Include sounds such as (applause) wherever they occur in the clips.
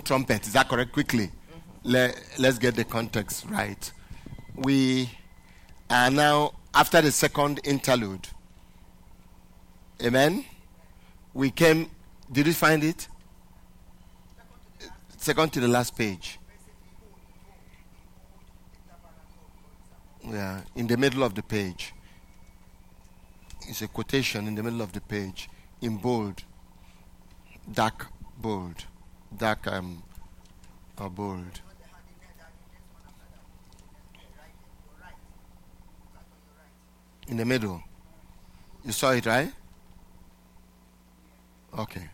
trumpet. Is that correct? Quickly. Mm-hmm. Let, let's get the context right. We are now after the second interlude. Amen. We came. Did you find it? Second to the last page. Yeah, in the middle of the page. It's a quotation in the middle of the page in bold, dark bold, dark um, or bold. In the middle. You saw it, right? Okay.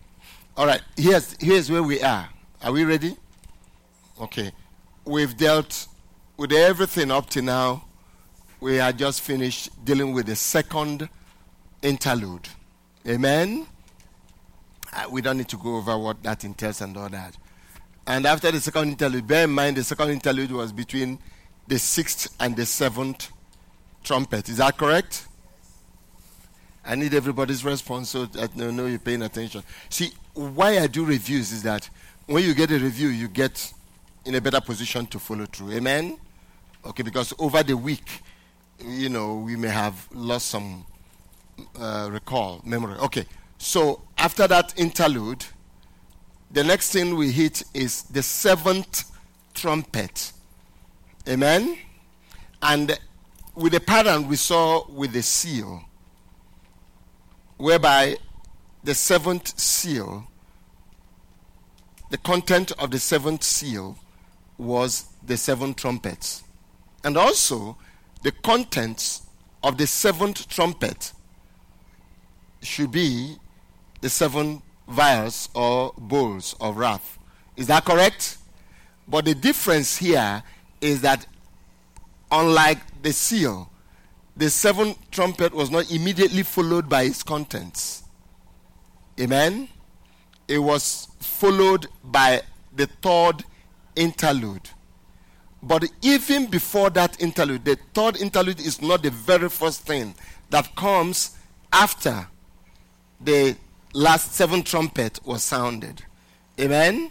All right. Here's here's where we are. Are we ready? Okay. We've dealt with everything up to now. We are just finished dealing with the second interlude. Amen. Uh, we don't need to go over what that entails and all that. And after the second interlude, bear in mind the second interlude was between the sixth and the seventh trumpet. Is that correct? I need everybody's response so that I know you're paying attention. See, why I do reviews is that when you get a review, you get in a better position to follow through. Amen? Okay, because over the week, you know, we may have lost some uh, recall, memory. Okay, so after that interlude, the next thing we hit is the seventh trumpet. Amen? And with the pattern we saw with the seal, whereby the seventh seal, the content of the seventh seal was the seven trumpets. And also, the contents of the seventh trumpet should be the seven vials or bowls of wrath. Is that correct? But the difference here is that, unlike the seal, the seventh trumpet was not immediately followed by its contents. Amen? It was followed by the third interlude. But even before that interlude, the third interlude is not the very first thing that comes after the last seven trumpet was sounded. Amen?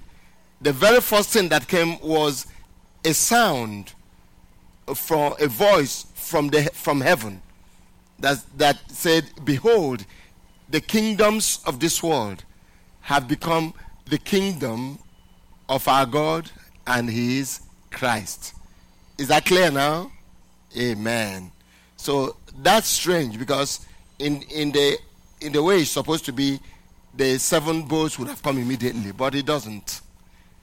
The very first thing that came was a sound from a voice from the from heaven that that said, "Behold, the kingdoms of this world have become the kingdom of our God and His Christ." Is that clear now? Amen. So that's strange because in in the in the way it's supposed to be, the seven bowls would have come immediately, but it doesn't.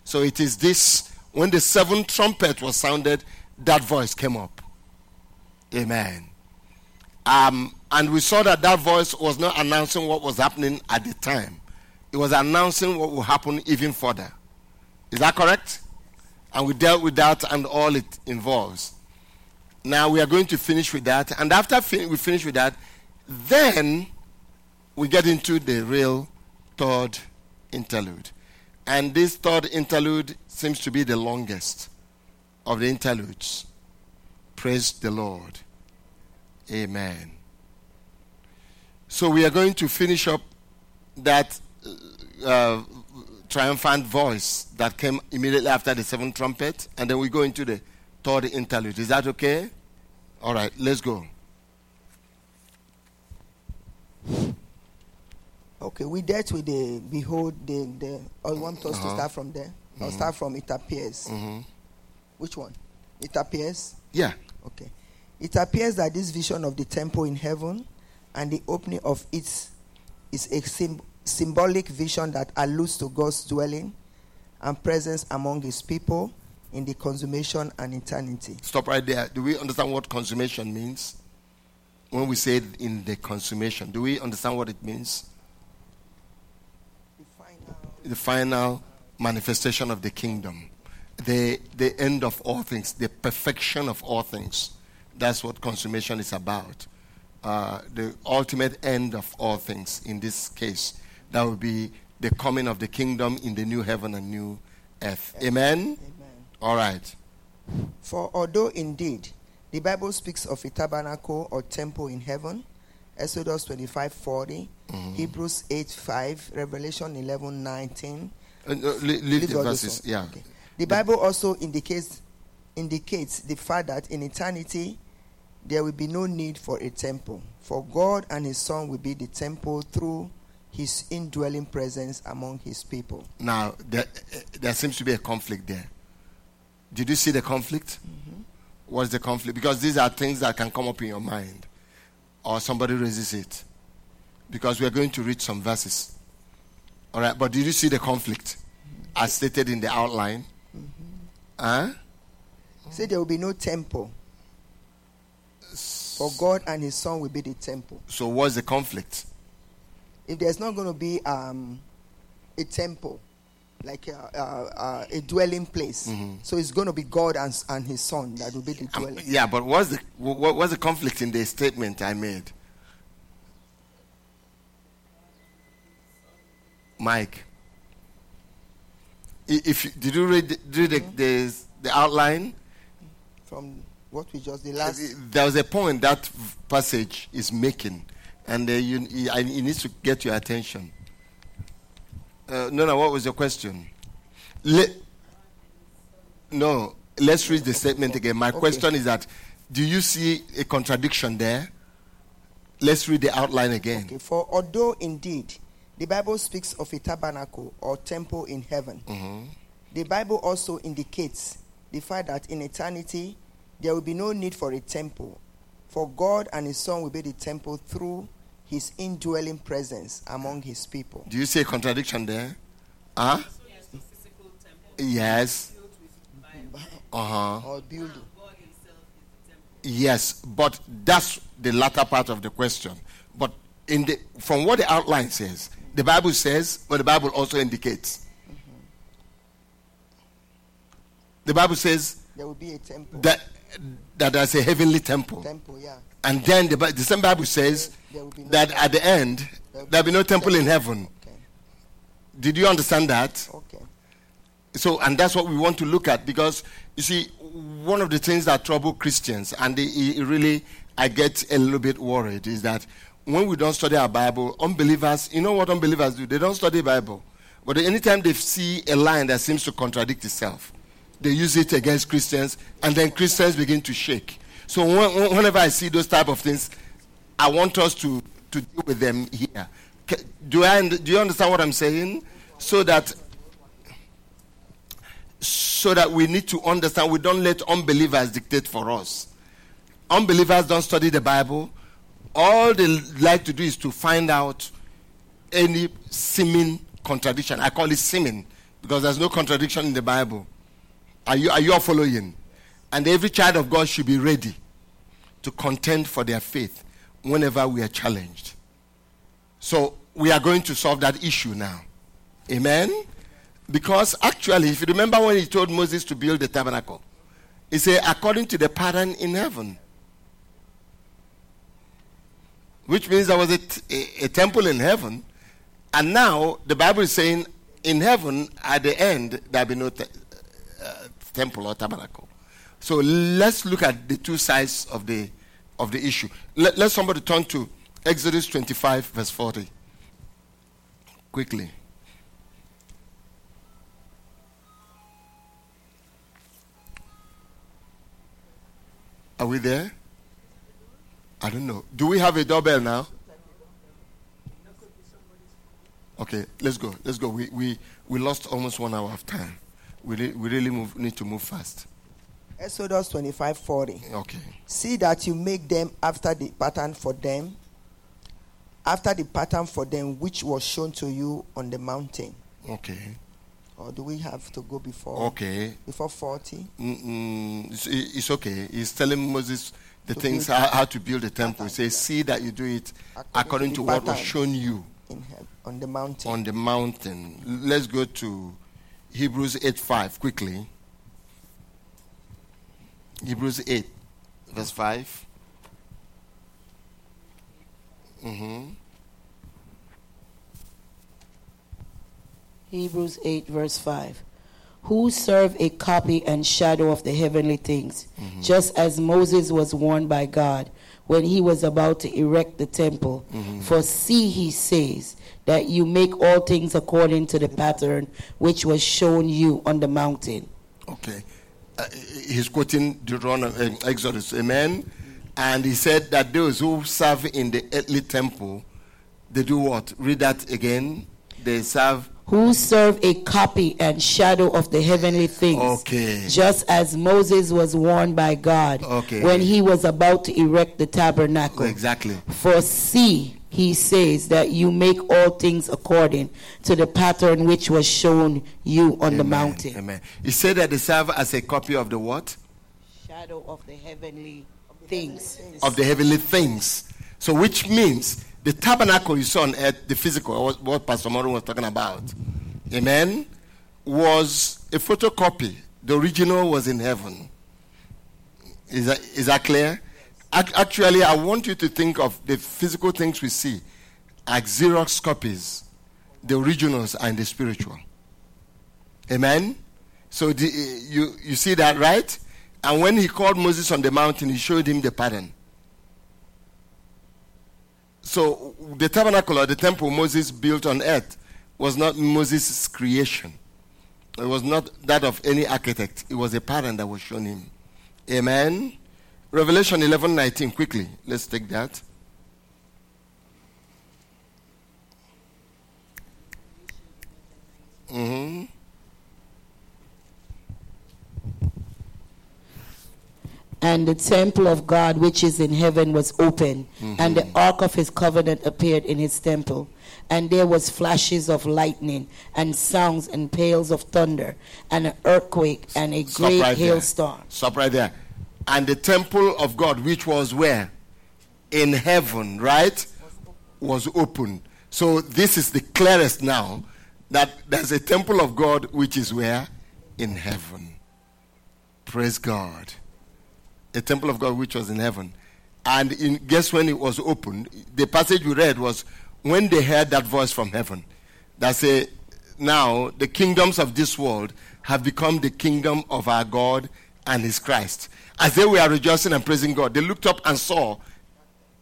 So it is this when the seventh trumpet was sounded, that voice came up. Amen. Um, and we saw that that voice was not announcing what was happening at the time, it was announcing what will happen even further. Is that correct? And we dealt with that and all it involves. Now we are going to finish with that. And after fin- we finish with that, then we get into the real third interlude. And this third interlude seems to be the longest of the interludes. Praise the Lord. Amen. So we are going to finish up that uh, triumphant voice that came immediately after the seventh trumpet, and then we go into the third interlude. Is that okay? All right, let's go. Okay, we dealt with the behold the the. I want us Uh-huh. to start from there. I'll start from it appears. hmm Which one? It appears. Yeah. Okay. It appears that this vision of the temple in heaven and the opening of it is a sym- symbolic vision that alludes to God's dwelling and presence among his people in the consummation and eternity. Stop right there. Do we understand what consummation means? When we say in the consummation, do we understand what it means? The final manifestation of the kingdom, the the end of all things, the perfection of all things. That's what consummation is about. Uh, the ultimate end of all things. In this case, that will be the coming of the kingdom in the new heaven and new earth. Amen. Amen. All right. For although indeed the Bible speaks of a tabernacle or temple in heaven, Exodus 25 40, Hebrews 8 5, Revelation 11 19, Uh, no, li- leave, the verses. Yeah. Okay. The Bible also indicates indicates the fact that in eternity there will be no need for a temple, for God and His Son will be the temple through His indwelling presence among His people. Now, there, there seems to be a conflict there. Did you see the conflict? What's the conflict? Because these are things that can come up in your mind, or somebody raises it. Because we are going to read some verses. All right, but did you see the conflict as stated in the outline? Huh? Say there will be no temple, for God and His Son will be the temple. So, what's the conflict? If there's not going to be um, a temple, like a, a, a, a dwelling place, so it's going to be God and, and His Son that will be the Um, dwelling. yeah, but what's the what, what's the conflict in the statement I made? Mike, if you, did you read the, read the, the, the outline? From what we just the last. There was a point that passage is making, and uh, you, it needs to get your attention. Uh, no, no. What was your question? Le- no, let's read the statement again. My Okay. question is that: Do you see a contradiction there? Let's read the outline again. Okay, for although indeed the Bible speaks of a tabernacle or temple in heaven, Mhm. the Bible also indicates the fact that in eternity there will be no need for a temple, for God and His Son will be the temple through His indwelling presence among His people. Do you see a contradiction there? Huh? Yes, the physical temple Yes. built with by Uh huh. Or building. God Himself is the temple. Yes, but that's the latter part of the question. But in the from what the outline says, the Bible says, but the Bible also indicates. The Bible says There will be a temple. that that there's a heavenly temple, temple, yeah. and then the, the same Bible says There will be no that at the end there'll be no temple in heaven. Okay. Did you understand that? Okay. So, and that's what we want to look at because you see, one of the things that trouble Christians, and it really, I get a little bit worried, is that when we don't study our Bible, unbelievers, you know what unbelievers do? They don't study Bible, but anytime they see a line that seems to contradict itself, they use it against Christians, and then Christians begin to shake. So, when, whenever I see those type of things, I want us to to deal with them here. Do I? Do you understand what I'm saying? So that so that we need to understand we don't let unbelievers dictate for us. Unbelievers don't study the Bible. All they like to do is to find out any seeming contradiction. I call it seeming because there's no contradiction in the Bible. Are you, are you following? And every child of God should be ready to contend for their faith whenever we are challenged. So we are going to solve that issue now. Amen? Because actually, if you remember when he told Moses to build the tabernacle, he said, according to the pattern in heaven. Which means there was a, t- a- temple in heaven. And now the Bible is saying, in heaven, at the end, there'll be no uh, temple or tabernacle. So let's look at the two sides of the of the issue. Let, let somebody turn to Exodus 25, verse 40. Quickly. Are we there? I don't know. Do we have a doorbell now? Okay, let's go. Let's go. We, we, we lost almost one hour of time. We, re- we really move, need to move fast. Exodus 25 40. Okay. See that you make them after the pattern for them, after the pattern for them which was shown to you on the mountain. Okay. Or do we have to go before Okay. before 40? Mm-mm, it's, it's okay. He's telling Moses the To things how, how to build the temple. He says, "See that you do it According according to to what was shown you in heaven, on the mountain. on the mountain." Let's go to Hebrews eight five quickly. Hebrews eight, verse five. Mm-hmm. Hebrews 8, verse 5. Who serve a copy and shadow of the heavenly things, just as Moses was warned by God when he was about to erect the temple. For see, he says, that you make all things according to the pattern which was shown you on the mountain. Okay. Uh, he's quoting Deuteronomy, uh, Exodus. Amen. And he said that those who serve in the earthly temple, they do what? Read that again. They serve. Who serve a copy and shadow of the heavenly things. Okay. Just as Moses was warned by God Okay. when he was about to erect the tabernacle. Exactly. For see, he says that you make all things according to the pattern which was shown you on the mountain. Amen. He said that they serve as a copy of the what? Shadow of the heavenly things. Of the heavenly things. So, which means the tabernacle you saw on earth, the physical, what- Pastor Moron was talking about, amen, was a photocopy. The original was in heaven. Is that, is that clear? Ac- Actually, I want you to think of the physical things we see as Xerox copies. The originals in the spiritual. Amen? So the, eh, you, you see that, right? And when he called Moses on the mountain, he showed him the pattern. So the tabernacle or the temple Moses built on earth was not Moses' creation. It was not that of any architect. It was a pattern that was shown him. Amen. Revelation 11 19, quickly. Let's take that. hmm And the temple of God which is in heaven was open, and the ark of his covenant appeared in his temple. And there was flashes of lightning, and sounds and peals of thunder, and an earthquake, and a Stop great right hailstorm. Stop right there. And the temple of God, which was where? In heaven, right? Was open. So this is the clearest now that there's a temple of God which is where? In heaven. Praise God. A temple of God which was in heaven. And in, guess when it was opened? The passage we read was when they heard that voice from heaven that say, Now the kingdoms of this world have become the kingdom of our God and his Christ. As they were rejoicing and praising God, they looked up and saw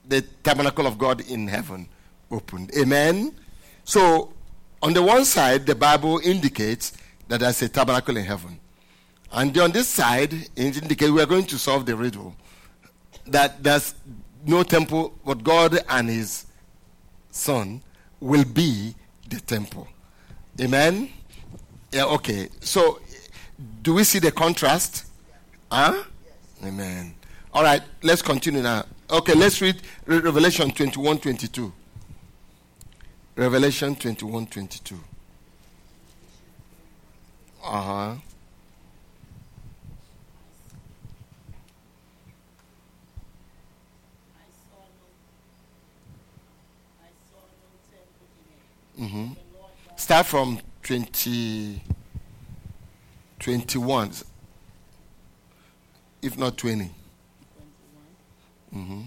the tabernacle of God in heaven opened. Amen. So, on the one side, the Bible indicates that there's a tabernacle in heaven. And on this side, it indicates we are going to solve the riddle that there's no temple, but God and His Son will be the temple. Amen? Yeah, okay. So, do we see the contrast? Huh? Amen. All right, let's continue now. Okay, let's read Re- Revelation 21 22. Revelation 21 22. Uh huh. Mm-hmm. Start from 20, 21, if not 20. Mm-hmm.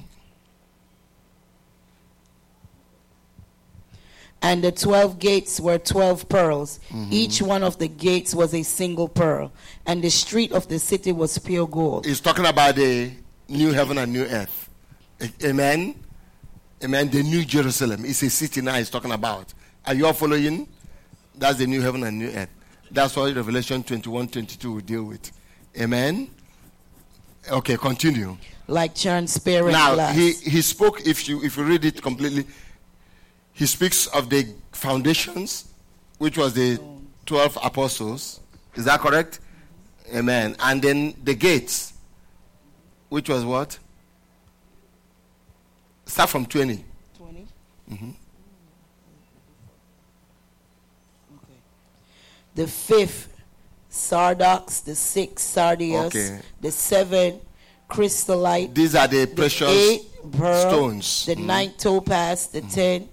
And the twelve gates were twelve pearls. Mm-hmm. Each one of the gates was a single pearl. And the street of the city was pure gold. He's talking about the new heaven and new earth. Amen. Amen. The new Jerusalem. It's a city now he's talking about. Are you all following? That's the new heaven and new earth. That's what Revelation 21 22 will deal with. Amen. Okay, continue. Like transparent now glass. he, he spoke if you if you read it completely he speaks of the foundations which was the 12 apostles is that correct amen and then the gates which was what start from 20 20? Mm-hmm. Okay. The fifth, sardonyx. The sixth, sardius. Okay. The seven chrysolite. these are the The precious eighth, pearl. stones The Mhm. ninth, topaz. The ten,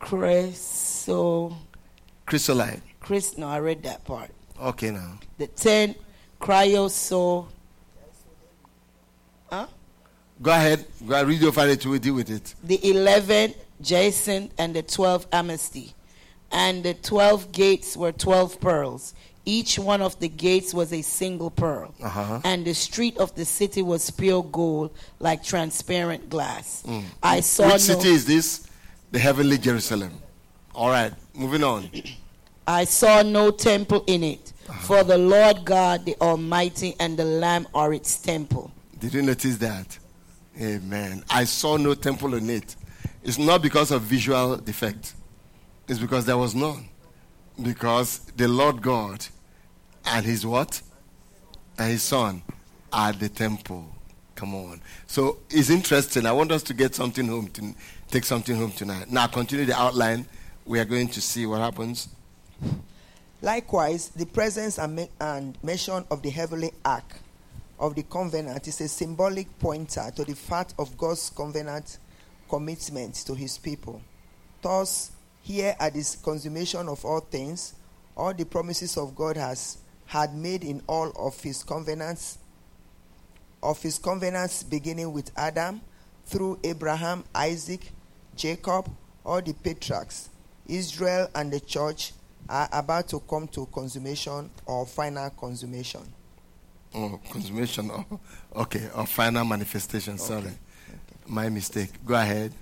chryso. chrysolite Chris, no, I read that part. okay now The ten, cryoso. Huh? go ahead go ahead read over it we'll deal with it The eleven, Jason and the twelve, amethyst. And the twelve gates were twelve pearls. Each one of the gates was a single pearl. Uh-huh. And the street of the city was pure gold, like transparent glass. I saw Which no, city is this? The heavenly Jerusalem. All right, moving on. I saw no temple in it, for the Lord God, the Almighty, and the Lamb are its temple. Did you notice that? Amen. I saw no temple in it. It's not because of visual defect. It's because there was none. Because the Lord God and his what? And his son are the temple. Come on. So it's interesting. I want us to get something home to take something home tonight. Now continue the outline. We are going to see what happens. Likewise, the presence and, and mention of the heavenly ark of the covenant is a symbolic pointer to the fact of God's covenant commitment to his people. Thus, here at this consummation of all things, all the promises of God has had made in all of his covenants, of his covenants beginning with Adam, through Abraham, Isaac, Jacob, all the patriarchs, Israel and the church are about to come to consummation or final consummation. Oh, consummation. Oh, okay, or final manifestation. Sorry. My mistake. Go ahead.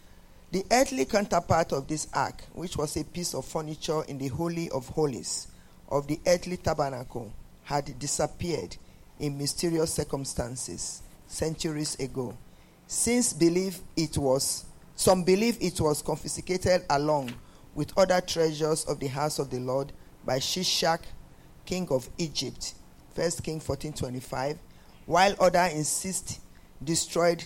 The earthly counterpart of this ark, which was a piece of furniture in the Holy of Holies of the earthly tabernacle, had disappeared in mysterious circumstances centuries ago. Since believe it was some believe it was confiscated along with other treasures of the house of the Lord by Shishak, king of Egypt, 1 King 14:25, while others insist destroyed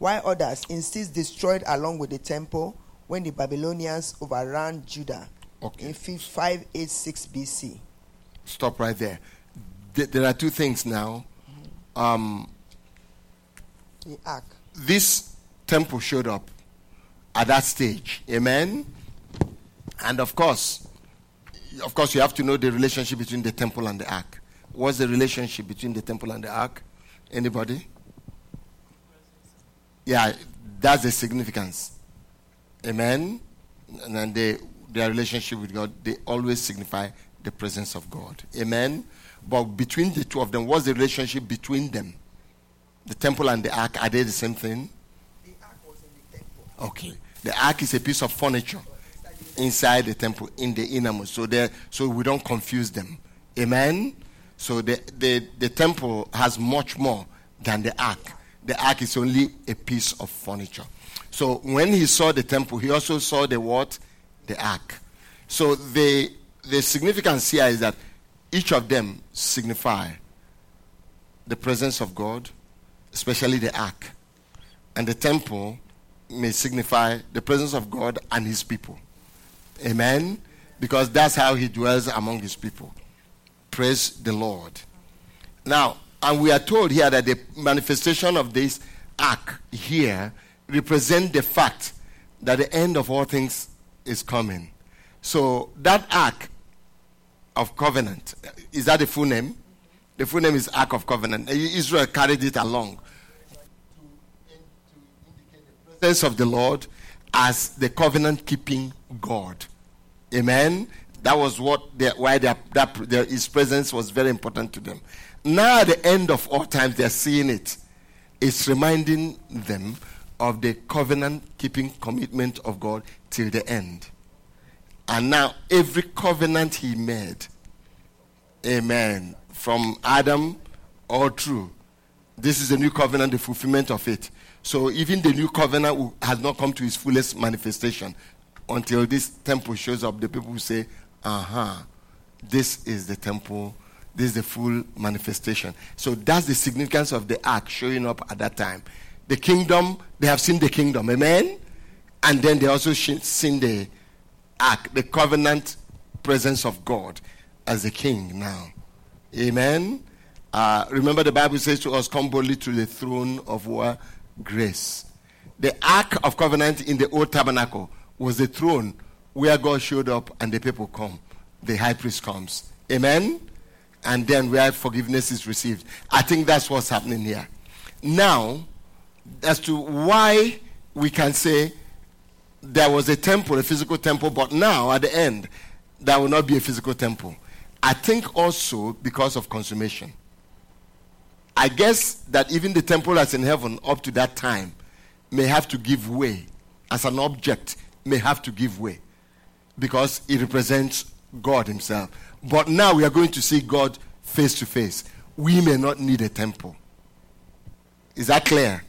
while others insist destroyed along with the temple when the Babylonians overran Judah Okay. in 586 BC. Stop right there. Th- There are two things now. Um, The ark. this temple showed up at that stage. Amen. And of course, of course, you have to know the relationship between the temple and the ark. What's the relationship between the temple and the ark? Anybody? Yeah, that's the significance. Amen. And then they, their relationship with God, they always signify the presence of God. Amen. But between the two of them, what's the relationship between them? The temple and the ark, are they the same thing? The ark was in the temple. Okay. The ark is a piece of furniture inside the temple in the innermost. So there so we don't confuse them. Amen. So the, the, the temple has much more than the ark. The ark is only a piece of furniture. So when he saw the temple, he also saw the what? The ark. So the the significance here is that each of them signify the presence of God, especially the ark. And the temple may signify the presence of God and his people. Amen. Because that's how he dwells among his people. Praise the Lord. Now, and we are told here that the manifestation of this ark here represent the fact that the end of all things is coming. So that ark of covenant uh, is that the full name? The full name is Ark of Covenant. Uh, Israel carried it along presence of the Lord as the covenant keeping God. Amen. That was what they, why that, their, his presence was very important to them. Now, at the end of all times, they're seeing it. It's reminding them of the covenant keeping commitment of God till the end. And now, every covenant he made, amen, from Adam all through, this is the new covenant, the fulfillment of it. So even the new covenant has not come to its fullest manifestation until this temple shows up. The people say, "Uh huh, this is the temple. This is the full manifestation." So that's the significance of the ark showing up at that time. The kingdom, they have seen the kingdom, amen, and then they also seen the ark, the covenant presence of God as the king now. Amen. Uh, remember, the Bible says to us, "Come boldly to the throne of what? grace." The ark of covenant in the old tabernacle was the throne where God showed up and the people come. The high priest comes. Amen. And then where forgiveness is received. I think that's what's happening here. Now, as to why we can say there was a temple, a physical temple, but now at the end, there will not be a physical temple. I think also because of consummation. I guess that even the temple that's in heaven up to that time may have to give way as an object, may have to give way because it represents God Himself. But now we are going to see God face to face. We may not need a temple. Is that clear?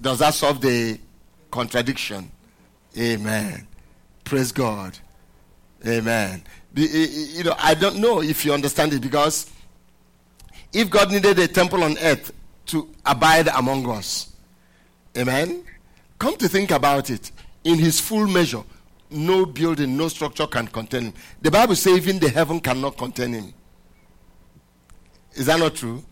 Does that solve the contradiction? Amen. Praise God. Amen. You know, I don't know if you understand it because if God needed a temple on earth to abide among us, amen. Come to think about it, in His full measure, no building, no structure can contain Him. The Bible says even the heaven cannot contain Him. Is that not true?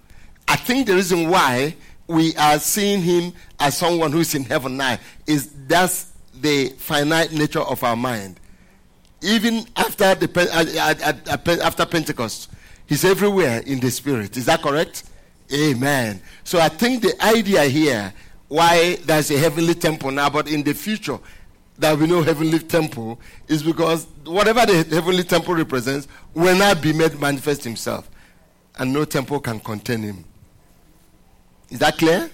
I think the reason why we are seeing him as someone who is in heaven now is that's the finite nature of our mind. Even after the uh, uh, uh, after Pentecost, he's everywhere in the spirit. Is that correct? Amen. So I think the idea here why there's a heavenly temple now, but in the future will be no heavenly temple, is because whatever the heavenly temple represents will not be made manifest himself, and no temple can contain him. Is that clear?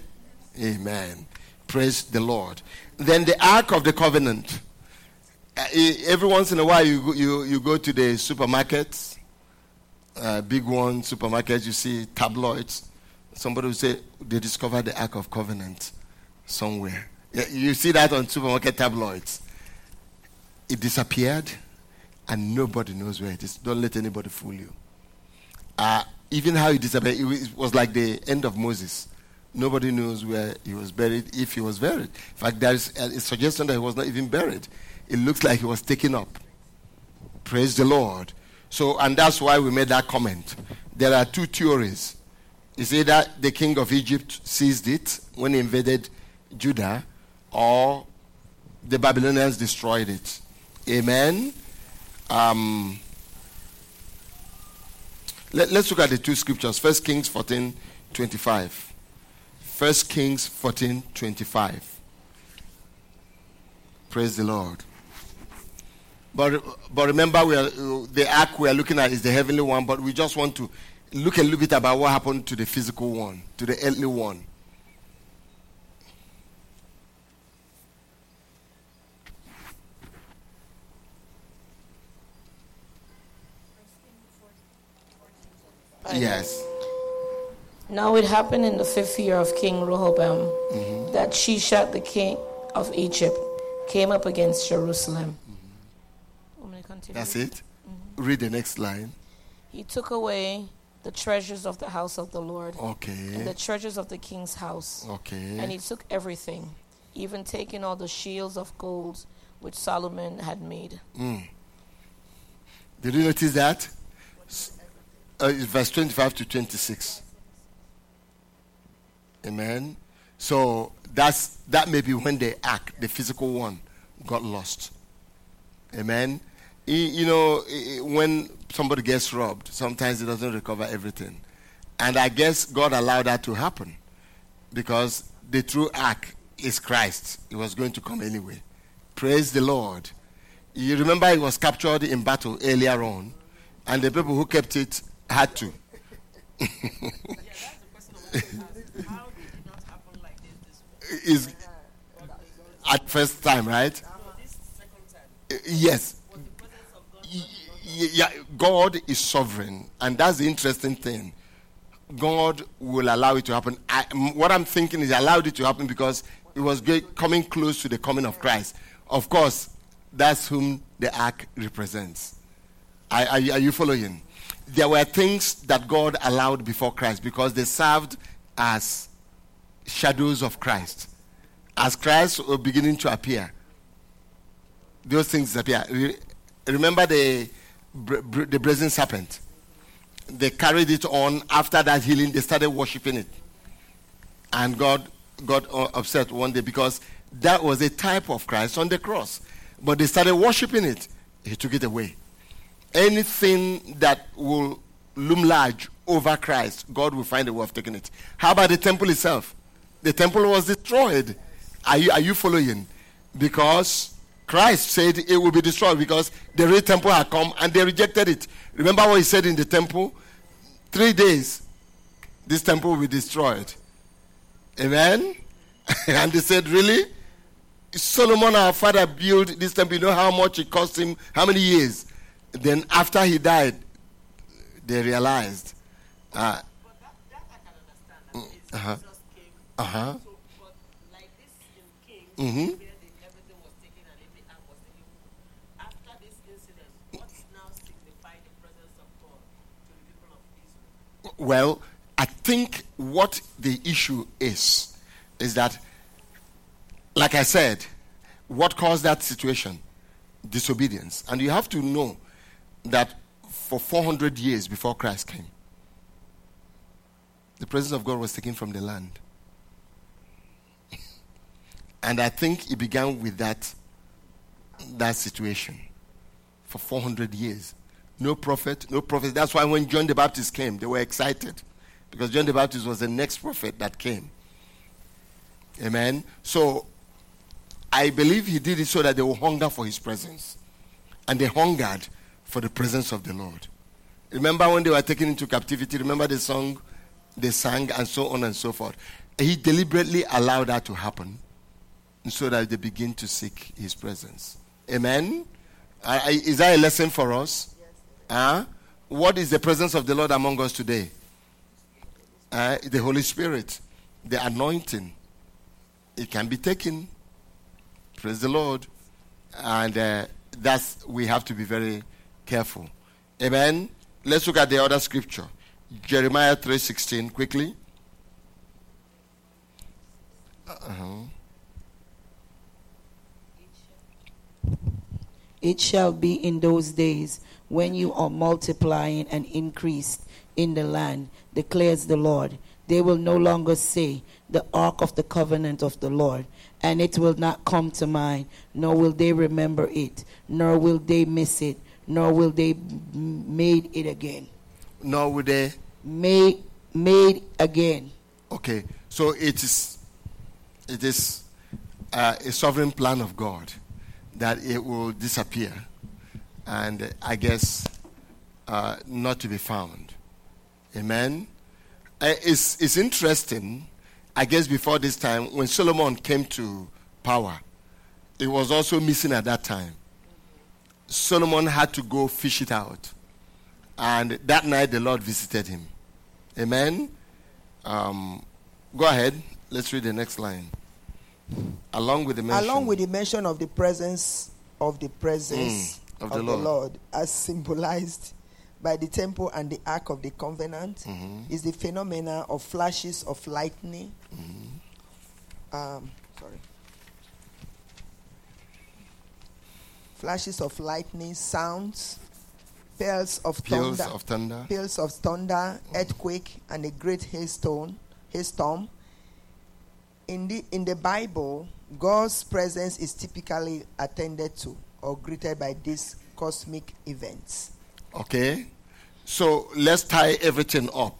Amen. Praise the Lord. Then the Ark of the Covenant. Uh, every once in a while, you go, you, you go to the supermarkets, uh, big one supermarkets, you see tabloids. Somebody will say they discovered the Ark of Covenant somewhere. You see that on supermarket tabloids. It disappeared, and nobody knows where it is. Don't let anybody fool you. Uh, even how it disappeared, it was- like the end of Moses. Nobody knows where he was buried, if he was buried. In fact, there is a, suggestion that he was not even buried. It looks like he was taken up. Praise the Lord. So, and that's why we made that comment. There are two theories. It's either the king of Egypt seized it when he invaded Judah, or the Babylonians destroyed it. Amen. Um, let, us look at the two scriptures. First Kings 14, 25. First Kings 14, 25. Praise the Lord. But, but remember, we are, the ark we are looking at is the heavenly one, but we just want to look a little bit about what happened to the physical one, to the earthly one. Yes. Now it happened in the fifth year of King Rehoboam mm-hmm. that Shishak the king of Egypt came up against Jerusalem. Want me to continue? That's it. Mm-hmm. Read the next line. He took away the treasures of the house of the Lord and the treasures of the king's house. Okay. And he took everything, even taking all the shields of gold which Solomon had made. Mm. Did you notice that? Uh, verse 25 to 26. Amen. So that's that may be when the ark, the physical one, got lost. Amen. You know, when somebody gets robbed, sometimes he doesn't recover everything. And I guess God allowed that to happen because the true ark is Christ. He was going to come anyway. Praise the Lord. You remember it was captured in battle earlier on, and the people who kept it had to. Yeah, that's the question of my How did it not happen like this this way? Is at first time, right? So this second time, Yes. was the presence of God Y- y- Yeah, God is sovereign, and that's the interesting thing. God will allow it to happen. I, what I'm thinking is, he allowed it to happen because it was great coming close to the coming of Christ. Of course, that's whom the ark represents. Are, are, are you following? There were things that God allowed before Christ because they served as shadows of Christ. As Christ was beginning to appear, those things appear. Remember the the brazen serpent? They carried it on after that healing. They started worshiping it, and God got upset one day because that was a type of Christ on the cross. But they started worshiping it. He took it away. Anything that will loom large over Christ, God will find a way of taking it. How about the temple itself? The temple was destroyed. Are you, are you following? Because Christ said it will be destroyed because the real temple had come and they rejected it. Remember what he said in the temple? Three days, this temple will be destroyed. Amen? (laughs) and they said, Really? Solomon, our father, built this temple. You know how much it cost him? How many years? Then, after he died, they realized. Uh. Uh-huh. Uh-huh. Mhm. Israel? Well, I think what the issue is, is that, like I said, what caused that situation? Disobedience. And you have to know that for 400 years before Christ came, the presence of God was taken from the land. (laughs) And I think it began with that, that situation for 400 years. No prophet, no prophet. That's why when John the Baptist came, they were excited because John the Baptist was the next prophet that came. Amen. So I believe he did it so that they will hunger for his presence. And they hungered for the presence of the Lord. Remember when they were taken into captivity? Remember the song they sang and so on and so forth. He deliberately allowed that to happen so that they begin to seek his presence. Amen. Uh, is that a lesson for us? Huh? What is the presence of the Lord among us today? Uh, the Holy Spirit, the anointing. It can be taken. Praise the Lord. And uh, that's, we have to be very careful. Amen. Let's look at the other scripture. Jeremiah 3.16, quickly. Uh-huh. It shall be in those days when you are multiplying and increased in the land, declares the Lord. They will no longer say, The ark of the covenant of the Lord, and it will not come to mind, nor will they remember it, nor will they miss it, nor will they made it again. Nor will they. Made, made again. Okay, so it is, it is uh, a sovereign plan of God that it will disappear, and I guess uh, not to be found. Amen. Uh, it's it's interesting. I guess before this time, when Solomon came to power, it was also missing at that time. Solomon had to go fish it out, and that night the Lord visited him. Amen. Um, go ahead. Let's read the next line. Along with the mention. Along with the mention of the presence of the presence Mm, of of, the the, Lord. Lord. as symbolized by the temple and the ark of the covenant, Mm-hmm. is the phenomena of flashes of lightning. Mm-hmm. Um, sorry. Flashes of lightning, sounds, peals of peals thunder, of thunder. peals of thunder, earthquake, and a great hailstone, hailstorm. In the in the Bible, God's presence is typically attended to or greeted by these cosmic events. Okay? So let's tie everything up.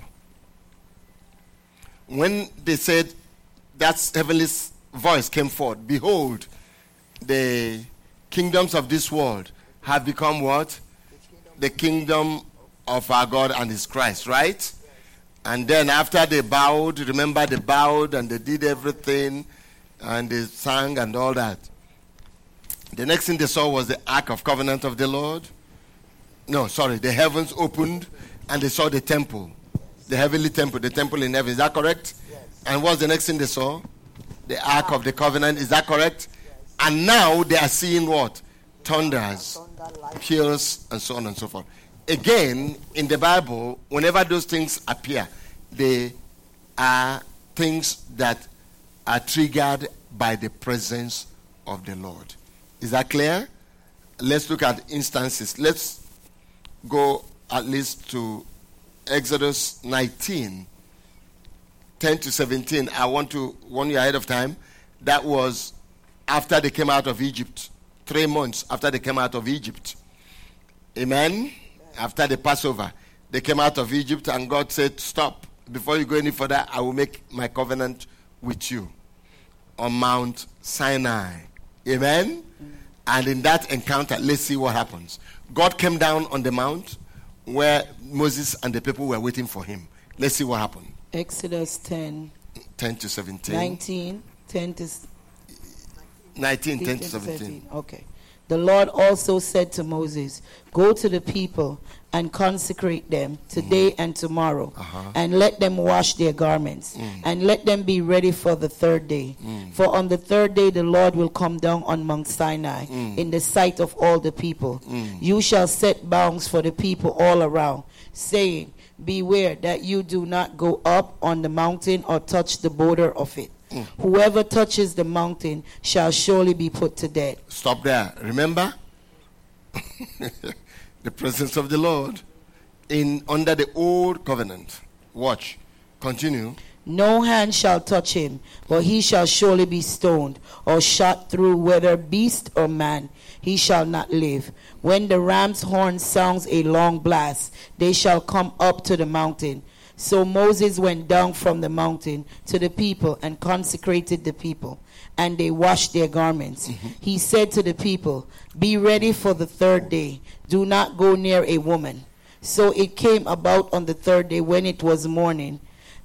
When they said that heavenly voice came forth, behold, the kingdoms of this world have become what? The kingdom of our God and his Christ, right? And then after they bowed, remember they bowed and they did everything and they sang and all that. The next thing they saw was the Ark of Covenant of the Lord. No, sorry, the heavens opened and they saw the temple, the heavenly temple, the temple in heaven. Is that correct? And what's the next thing they saw? The Ark of the Covenant. Is that correct? And now they are seeing what? Thunders, peals, and so on and so forth. Again, in the Bible, whenever those things appear, they are things that are triggered by the presence of the Lord. Is that clear? Let's look at instances. Let's go at least to Exodus 19, 10 to 17. I want to warn you ahead of time. That was after they came out of Egypt, three months after they came out of Egypt. Amen. After the Passover, they came out of Egypt, and God said, Stop. Before you go any further, I will make my covenant with you on Mount Sinai. Amen. And in that encounter, let's see what happens. God came down on the mount where Moses and the people were waiting for him. Let's see what happened. Exodus 10, 10 to 17. 19, 10 to 19, 10 to 15 17. Okay. The Lord also said to Moses, Go to the people and consecrate them today mm-hmm. and tomorrow, uh-huh. and let them wash their garments, mm. and let them be ready for the third day. Mm. For on the third day the Lord will come down on Mount Sinai mm. in the sight of all the people. You shall set bounds for the people all around, saying, Beware that you do not go up on the mountain or touch the border of it. Whoever touches the mountain shall surely be put to death. Stop there. Remember? (laughs) the presence of the Lord in under the old covenant. Watch. Continue. No hand shall touch him, but he shall surely be stoned or shot through, whether beast or man. He shall not live. When the ram's horn sounds a long blast, they shall come up to the mountain. So Moses went down from the mountain to the people and consecrated the people, and they washed their garments. Mm-hmm. He said to the people, Be ready for the third day. Do not go near a woman. So it came about on the third day when it was morning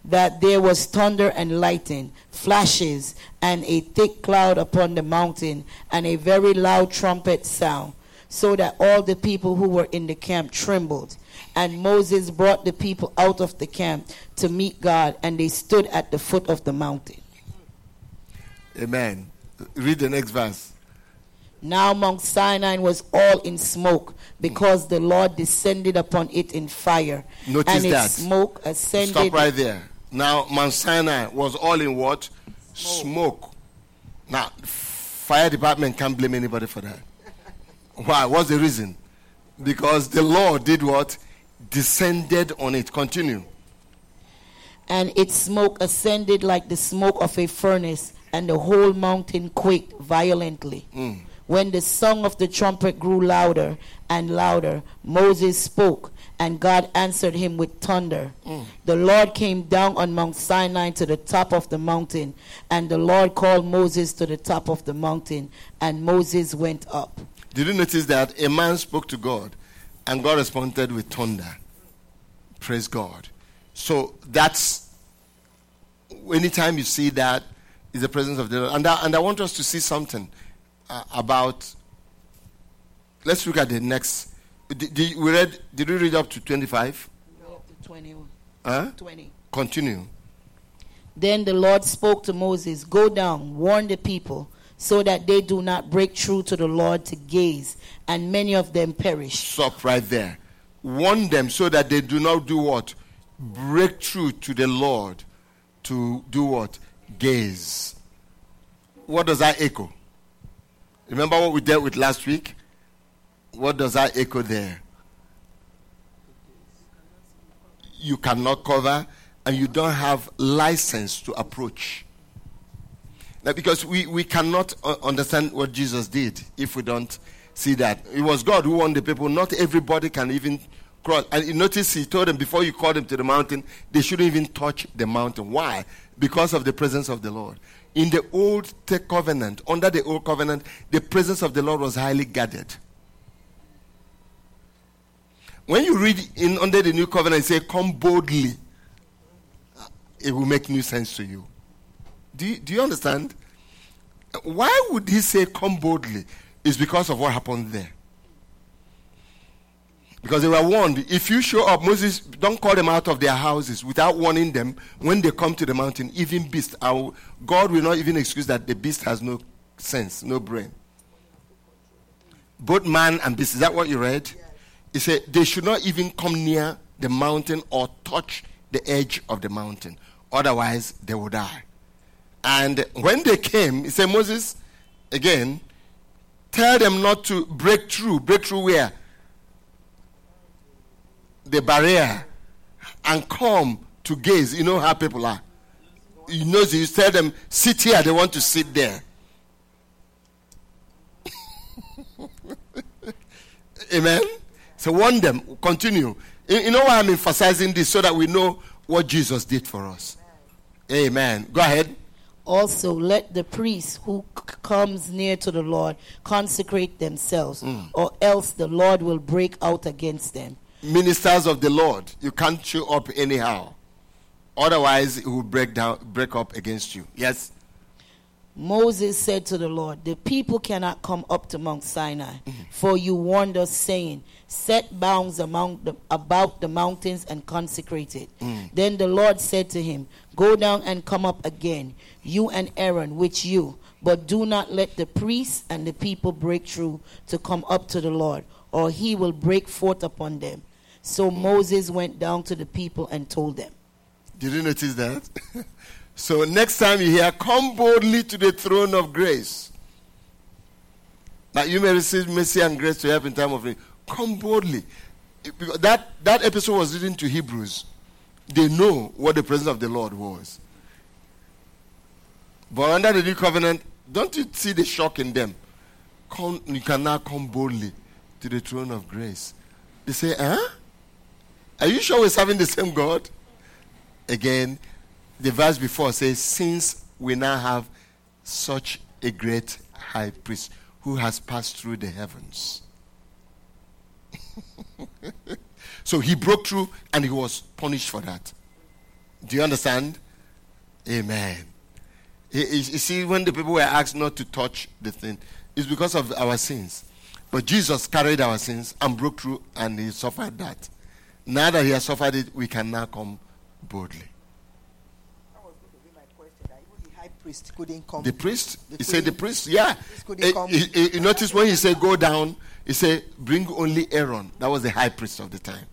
that there was thunder and lightning, flashes, and a thick cloud upon the mountain, and a very loud trumpet sound, so that all the people who were in the camp trembled. And Moses brought the people out of the camp to meet God, and they stood at the foot of the mountain. Amen. Read the next verse. Now Mount Sinai was all in smoke, because the Lord descended upon it in fire, Notice and its that. smoke ascended. Stop right there. Now, Mount Sinai was all in what? Smoke. Now, fire department can't blame anybody for that. Why? What's the reason? Because the Lord did what? Descended on it. Continue. and its smoke ascended like the smoke of a furnace, and the whole mountain quaked violently. Mm. When the song of the trumpet grew louder and louder, Moses spoke, and God answered him with thunder. Mm. The Lord came down on Mount Sinai to the top of the mountain, and the Lord called Moses to the top of the mountain, and Moses went up. Did you notice that a man spoke to God and God responded with thunder? Praise God. So that's anytime you see that is the presence of the Lord. And I, and I want us to see something uh, about. Let's look at the next. Did, did we read? Did we read up to twenty-five? Up to 21, Huh? 20. Continue. Then the Lord spoke to Moses, Go down, warn the people, so that they do not break through to the Lord to gaze, and many of them perish. Stop right there. Warn them so that they do not do what? Break through to the Lord to do what? Gaze. What does that echo? Remember what we dealt with last week? What does that echo there? You cannot cover and you don't have license to approach. Because we, we cannot uh, understand what Jesus did if we don't see that. It was God who warned the people. Not everybody can even cross. And you notice he told them before you call them to the mountain, they shouldn't even touch the mountain. Why? Because of the presence of the Lord. In the old covenant, under the old covenant, the presence of the Lord was highly guarded. When you read in under the new covenant, say, "Come boldly," it will make new sense to you. Do you, do you understand? Why would he say come boldly? It's because of what happened there. Because they were warned if you show up, Moses, don't call them out of their houses without warning them when they come to the mountain, even beast. God will not even excuse that the beast has no sense, no brain. Both man and beast. Is that what you read? He said they should not even come near the mountain or touch the edge of the mountain. Otherwise, they will die. And when they came, he said, Moses, again, tell them not to break through. Break through where? The barrier. And come to gaze. You know how people are. You know, you tell them, sit here, they want to sit there. (laughs) Amen. So warn them. Continue. You know why I'm emphasizing this so that we know what Jesus did for us. Amen. Go ahead. Also, let the priest who c- comes near to the Lord consecrate themselves, hmm. or else the Lord will break out against them. Ministers of the Lord, you can't show up anyhow. Otherwise, it will break down, break up against you. Yes. Moses said to the Lord, The people cannot come up to Mount Sinai, for you warned us, saying, Set bounds among the, about the mountains and consecrate it. Hmm. Then the Lord said to him, Go down and come up again, you and Aaron, which you, but do not let the priests and the people break through to come up to the Lord, or he will break forth upon them. So Moses went down to the people and told them. Did you notice that? (laughs) so next time you hear, come boldly to the throne of grace. That you may receive mercy and grace to help in time of need. Come boldly. That, that episode was written to Hebrews. They know what the presence of the Lord was. But under the new covenant, don't you see the shock in them? Come, you can now come boldly to the throne of grace. They say, huh? Are you sure we're serving the same God? Again, the verse before says, Since we now have such a great high priest who has passed through the heavens. (laughs) so he broke through and he was punished for that. Do you understand? Amen. You you- you see, when the people were asked not to touch the thing, it's because of our sins. But Jesus carried our sins and broke through and he suffered that. Now that he has suffered it, we can now come boldly. That was going to be my question. The high priest couldn't come. The priest, The he said, the priest- yeah. Eh, come. he- he- You notice when he said go down, he said bring only Aaron. That was the high priest of the time.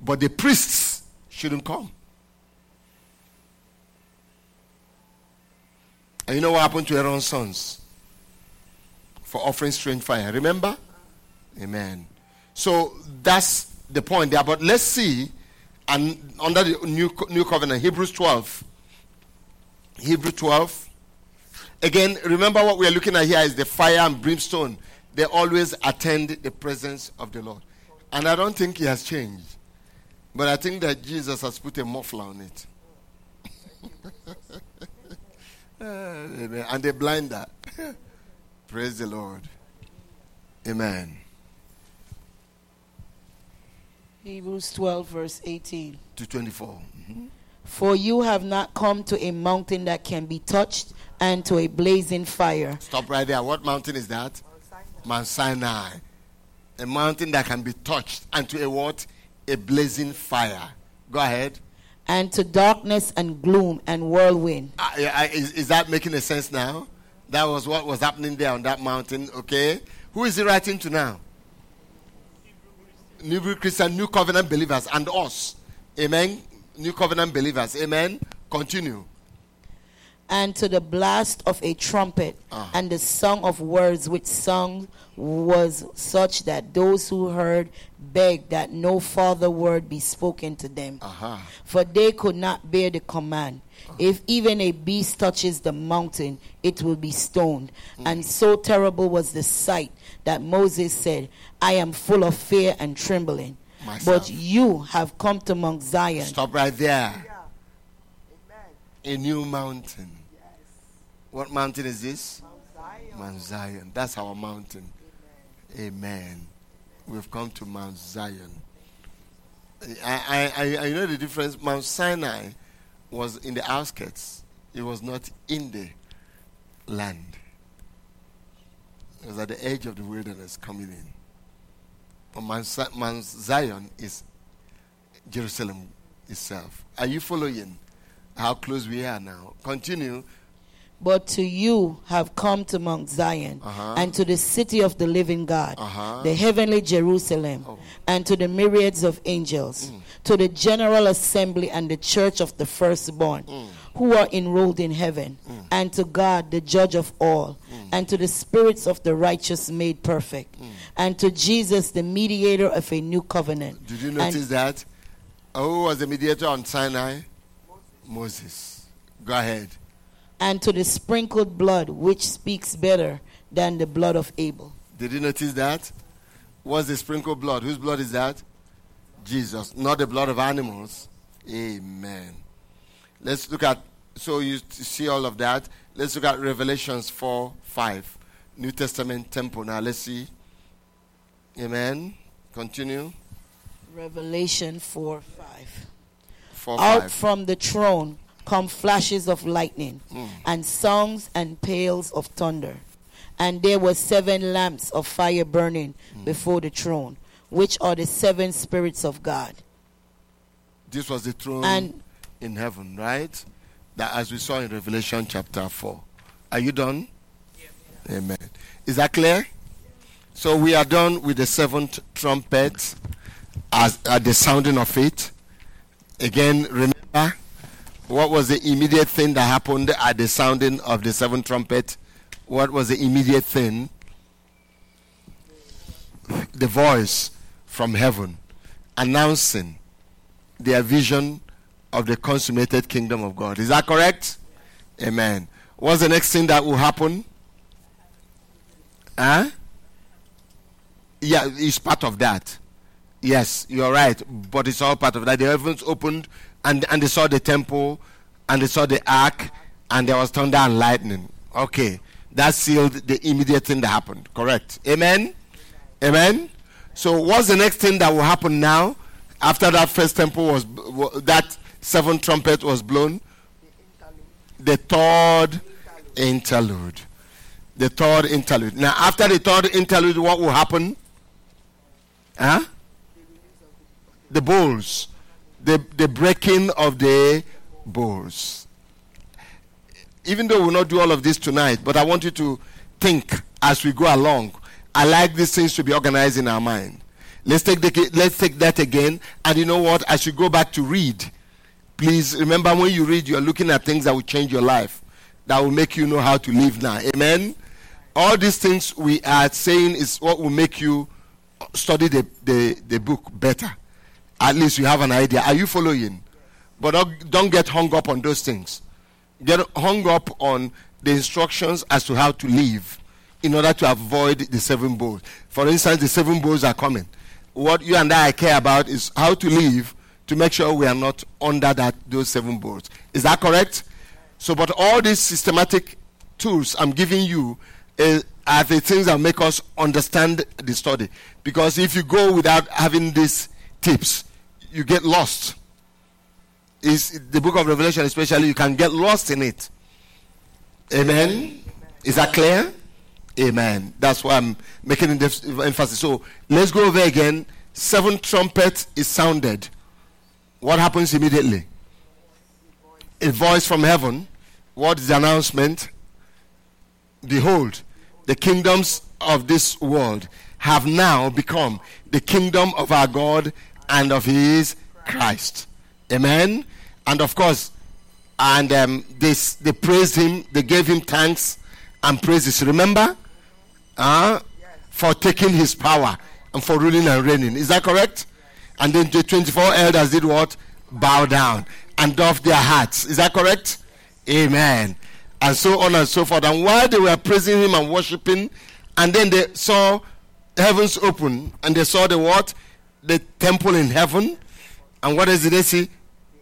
But the priests shouldn't come. And you know what happened to Aaron's sons? For offering strange fire. Remember? Amen. So that's the point there. But let's see, and under the new, new covenant, Hebrews 12. Hebrew 12. Again, remember what we are looking at here is the fire and brimstone. They always attend the presence of the Lord. And I don't think he has changed. But I think that Jesus has put a muffler on it. (laughs) And a blinder. (laughs) Praise the Lord. Amen. Hebrews 12, verse 18. To 24. Mhm. For you have not come to a mountain that can be touched and to a blazing fire, Stop right there. What mountain is that? Mount Sinai. A mountain that can be touched. And to a what? A blazing fire. Go ahead. and to darkness and gloom and whirlwind, Uh, yeah, is, is that making a sense now? That was what was happening there on that mountain, okay? Who is he writing to now? New Christian, New Covenant believers, and us. Amen. New Covenant believers. Amen. Continue. And to the blast of a trumpet, Ah. and the song of words which sung was such that those who heard begged that no further word be spoken to them. Aha. For they could not bear the command. If even a beast touches the mountain, it will be stoned. And so terrible was the sight that Moses said, I am full of fear and trembling. Myself. But you have come to Mount Zion. Stop right there. Amen. A new mountain. What mountain is this? Zion. Mount Zion. That's our mountain. Amen. We've come to Mount Zion. I, I, I, I know the difference. Mount Sinai was in the outskirts, it was not in the land. It was at the edge of the wilderness coming in. But Mount, Mount Zion is Jerusalem itself. Are you following how close we are now? Continue. But to you have come to Mount Zion, Uh-huh. and to the city of the living God, Uh-huh. the heavenly Jerusalem, Oh. and to the myriads of angels, mm. to the general assembly and the church of the firstborn, mm. who are enrolled in heaven, mm. and to God, the judge of all, and to the spirits of the righteous made perfect, and to Jesus, the mediator of a new covenant. Did you and- notice that? Oh, who was the mediator on Sinai? Moses. Go ahead. And to the sprinkled blood, which speaks better than the blood of Abel. Did you notice that? What's the sprinkled blood? Whose blood is that? Jesus, not the blood of animals. Amen. Let's look at So you see all of that. Let's look at Revelations 4 5. New Testament temple. Now let's see. Amen. Continue. Revelation 4 5. 4 Out 5. from the throne come flashes of lightning, hmm. and songs and peals of thunder. And there were seven lamps of fire burning hmm. before the throne, which are the seven spirits of God. This was the throne And in heaven, right? That as we saw in Revelation chapter 4. Are you done? Amen. Is that clear? So we are done with the seventh trumpet as at the sounding of it. Again, remember what was the immediate thing that happened at the sounding of the seventh trumpet? What was the immediate thing? The voice from heaven announcing their vision of the consummated kingdom of God. Is that correct? Amen. What's the next thing that will happen? Huh? Yeah, it's part of that. Yes, you're right, but it's all part of that. The heavens opened and, and they saw the temple and they saw the ark and there was thunder and lightning. Okay, that sealed the immediate thing that happened. Correct. Amen? Amen? So, what's the next thing that will happen now after that first temple was, that seventh trumpet was blown? The third interlude. The third interlude. Now, after the third interlude, what will happen? Huh? The bowls. The, the breaking of the bowls. Even though we'll not do all of this tonight, but I want you to think as we go along. I like these things to be organized in our mind. Let's take the, let's take that again. And you know what? As you go back to read, please remember when you read, you're looking at things that will change your life, that will make you know how to live now. Amen. All these things we are saying is what will make you study the, the, the book better. At least you have an idea. Are you following? But don't, get hung up on those things. Get hung up on the instructions as to how to live in order to avoid the seven bowls. For instance, the seven bowls are coming. What you and I care about is how to live to make sure we are not under that those seven bowls. Is that correct? So, but all these systematic tools I'm giving you uh, are the things that make us understand the study. Because if you go without having these tips, you get lost. Is the book of Revelation, especially, you can get lost in it. Amen. Is that clear? Amen. That's why I'm making emphasis. So let's go over again. Seven trumpet is sounded. What happens immediately? A voice from heaven. What is the announcement? Behold, the kingdoms of this world have now become the kingdom of our God and of his Christ. Amen. And of course, and um, they, they praised him, they gave him thanks and praises. Remember? Uh, for taking his power and for ruling and reigning. Is that correct? And then the 24 elders did what? Bow down and doff their hats. Is that correct? Amen. And so on and so forth. And while they were praising him and worshiping, and then they saw heavens open and they saw the what? The temple in heaven. And what else did they see?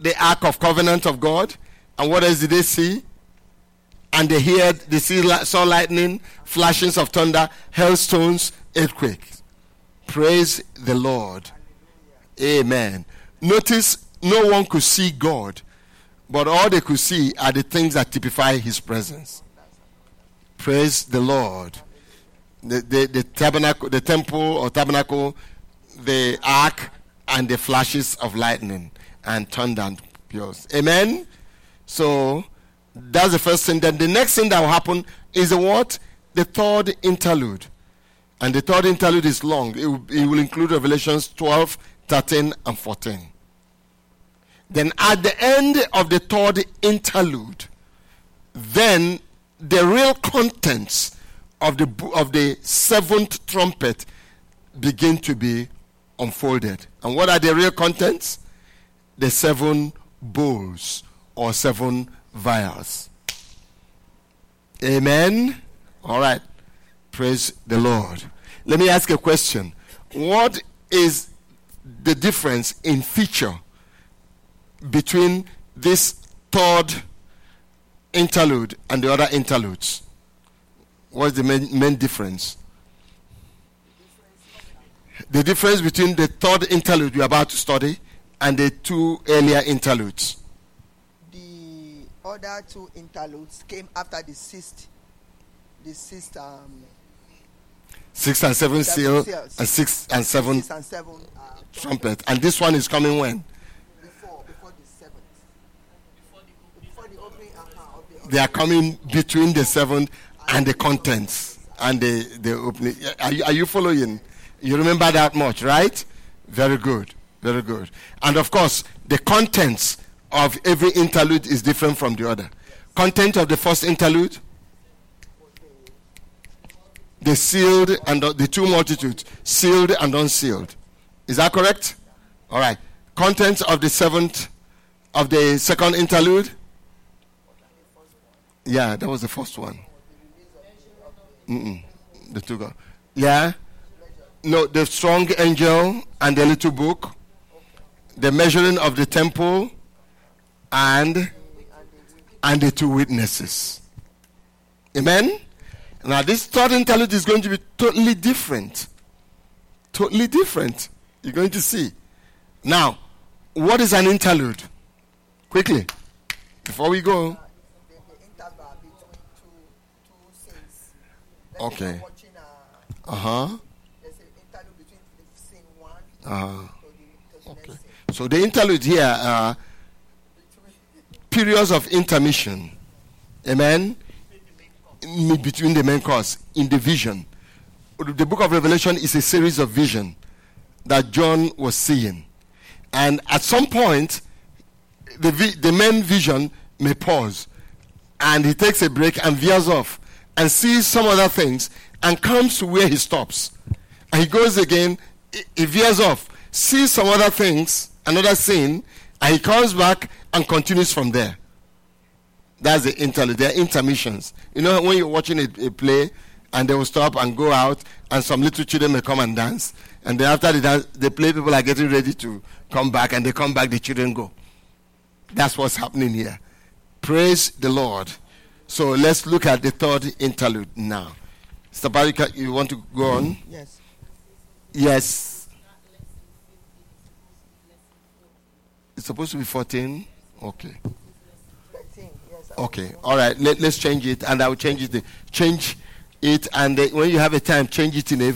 The Ark of Covenant of God. And what else did they see? And they heard, they see, saw lightning, flashings of thunder, hailstones, earthquakes. Praise the Lord. Amen. Notice no one could see God, but all they could see are the things that typify his presence. Praise the Lord. The, the, the tabernacle, the temple or tabernacle, the ark, and the flashes of lightning and thunder and peals. Amen. So that's the first thing. Then the next thing that will happen is the what? The third interlude. And the third interlude is long. It will, it will include Revelations 12, 13, and 14. Then at the end of the third interlude, then the real contents of the of the seventh trumpet begin to be unfolded. And what are the real contents? The seven bowls or seven vials. Amen. All right. Praise the Lord. Let me ask a question. What is the difference in feature between this third interlude and the other interludes? What's the main, main difference? The difference between the third interlude we're about to study and the two earlier interludes. The other two interludes came after the sixth, the sixth, um, Six and seven Seven seal seals. and six and seven six and seven uh, trumpet. And this one is coming when? before before the seventh. Before the opening They are coming between the seventh and the contents and the, the opening. Are you, are you following? You remember that much, right? Very good. Very good. And of course, the contents of every interlude is different from the other. Content of the first interlude, the sealed and the, two multitudes, sealed and unsealed. Is that correct? All right. Contents of the seventh, of the second interlude. Yeah, that was the first one. Mm-mm. The two go. Yeah. No, the strong angel and the little book, the measuring of the temple, and and the two witnesses. Amen. Now this third interlude is going to be totally different. Totally different. You're going to see. Now, what is an interlude? Quickly, before we go. the, the interval between two two scenes. Let's say Okay. you're Watching, uh, Uh huh. there's an interlude between the scene the Okay. So the interlude here are periods of intermission. Amen. In between the main course in the vision. The book of Revelation is a series of vision that John was seeing. And at some point, the, vi- the main vision may pause. And he takes a break and veers off and sees some other things and comes to where he stops. And he goes again, he- veers off, sees some other things, another scene, and he comes back and continues from there. That's the interlude. There are intermissions. You know, when you're watching a, a play and they will stop and go out, and some little children may come and dance, and then after the dance, the play people are getting ready to come back, and they come back, the children go. That's what's happening here. Praise the Lord. So let's look at the third interlude now. Mr. You want to go on? Yes. Yes. It's supposed to be 14. Okay. 13. Yes. Okay. All right. Let, let's change it, and I will change it. Change it, and uh, when you have a time, change it in a.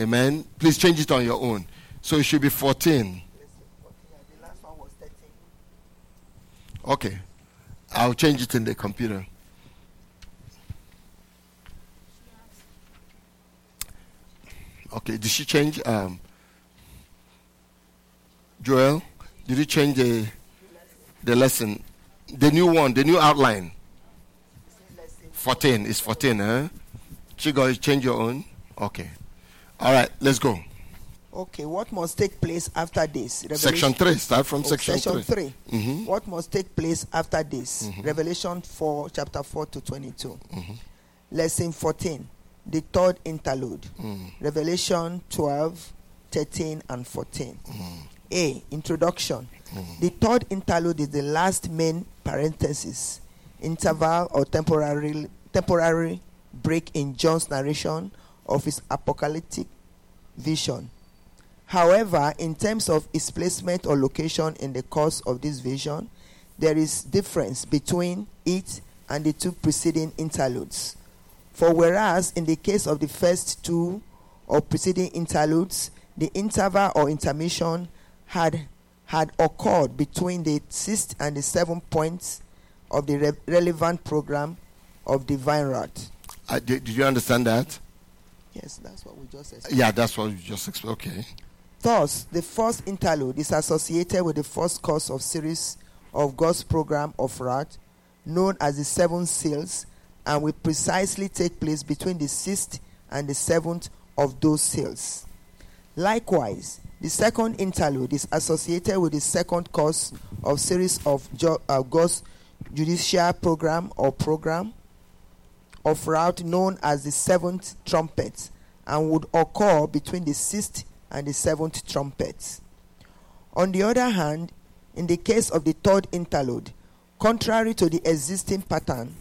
Amen. Please change it on your own. So it should be 14. Let's see, 14, and the last one was 13. Okay. I'll change it in the computer. Okay. Did she change? Um, Joel, did you change the the lesson? The new one, the new outline. 14 is 14, huh? Chigo, you change your own? Okay. All right, let's go. Okay, what must take place after this? Section 3. Start from Oh, section, section 3. 3. Mhm. What must take place after this? Revelation 4, chapter 4 to 22. Lesson 14. The third interlude. Hmm. Revelation 12, 13, and 14. Hmm. A. Introduction. Hmm. The third interlude is the last main parenthesis, interval, or temporary, temporary break in John's narration of his apocalyptic vision. However, in terms of its placement or location in the course of this vision, there is difference between it and the two preceding interludes. For whereas in the case of the first two or preceding interludes, the interval or intermission had had occurred between the sixth and the seventh points of the re- relevant program of divine wrath. Uh, did, did you understand that? Yes, that's what we just explained. Yeah, that's what we just explained. Okay. Thus, the first interlude is associated with the first course of series of God's program of wrath, known as the seven seals, and will precisely take place between the sixth and the seventh of those seals. Likewise, the second interlude is associated with the second course of series of jo- uh, God's judicial program or program of wrath known as the seventh trumpet and would occur between the sixth and the seventh trumpet. On the other hand, in the case of the third interlude, Contrary to the existing pattern,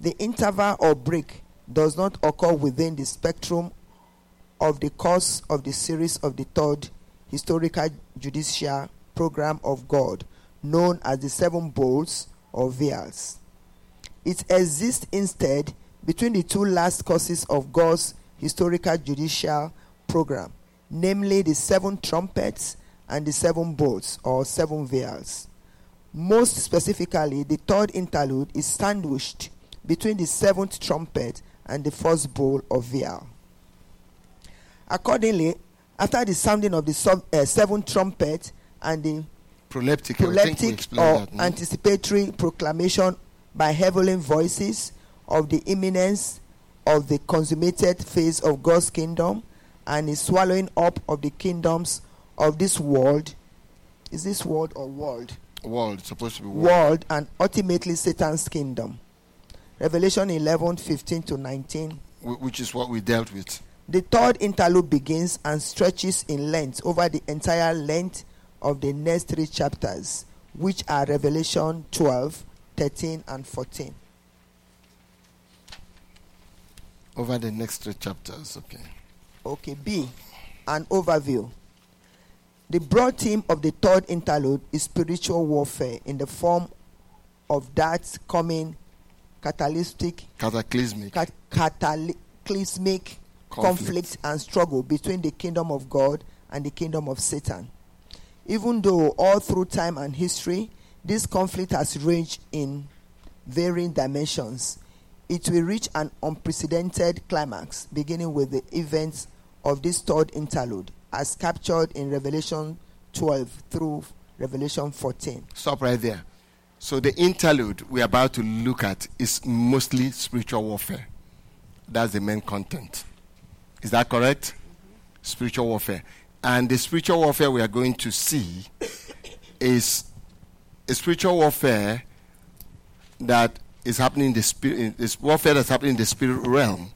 the interval or break does not occur within the spectrum of the course of the series of the third historical judicial program of God, known as the seven bowls or vials. It exists instead between the two last courses of God's historical judicial program, namely the seven trumpets and the seven bowls or seven vials. Most specifically, the third interlude is sandwiched between the seventh trumpet and the first bowl of vial. Accordingly, after the sounding of the sub, uh, seventh trumpet and the Proleptic. I think we proleptic or that, no? anticipatory proclamation by heavenly voices of the imminence of the consummated phase of God's kingdom and the swallowing up of the kingdoms of this world. Is this world or world? world. Supposed to be world. World and ultimately Satan's kingdom. Revelation 11 15 to 19. which is what we dealt with. The third interlude begins and stretches in length over the entire length of the next three chapters, which are Revelation 12, 13, and 14. Over the next three chapters. Okay. Okay, B. An overview. The broad theme of the third interlude is spiritual warfare in the form of that coming catalytic Cataclysmic. cat- cataclysmic Conflict. conflict. and struggle between the kingdom of God and the kingdom of Satan. Even though all through time and history, this conflict has ranged in varying dimensions, it will reach an unprecedented climax beginning with the events of this third interlude, as captured in Revelation 12 through Revelation 14. Stop right there. So the interlude we're about to look at is mostly spiritual warfare. That's the main content. Is that correct? Spiritual warfare. And the spiritual warfare we are going to see is a spiritual warfare that is happening in the spirit is warfare that's happening in the spirit realm.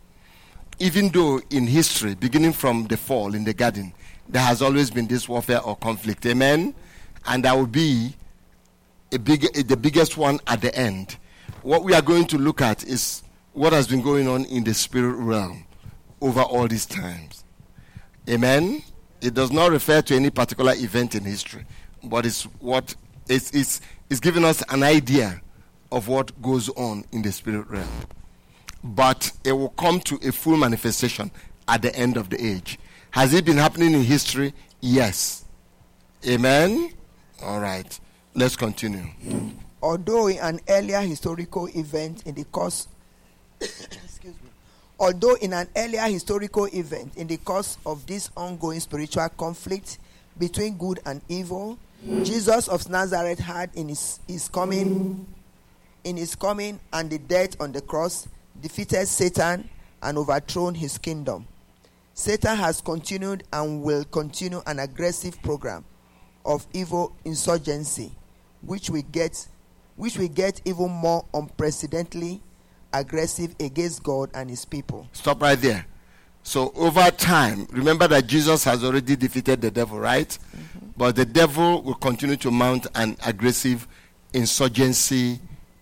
Even though in history, beginning from the fall in the garden, there has always been this warfare or conflict. Amen. And there will be big, the biggest one at the end. What we are going to look at is what has been going on in the spirit realm over all these times. Amen. It does not refer to any particular event in history, but it's what it's, it's, it's giving us an idea of what goes on in the spirit realm. But it will come to a full manifestation at the end of the age. Has it been happening in history? Yes. Amen. All right. Let's continue. although in an earlier historical event in the course (coughs) excuse me although in an earlier historical event in the course of this ongoing spiritual conflict between good and evil jesus of nazareth had in his, his coming in his coming and the death on the cross defeated satan and overthrown his kingdom satan has continued and will continue an aggressive program of evil insurgency which we get which we get even more unprecedentedly aggressive against God and his people. Stop right there. So, over time, remember that Jesus has already defeated the devil, right? But the devil will continue to mount an aggressive insurgency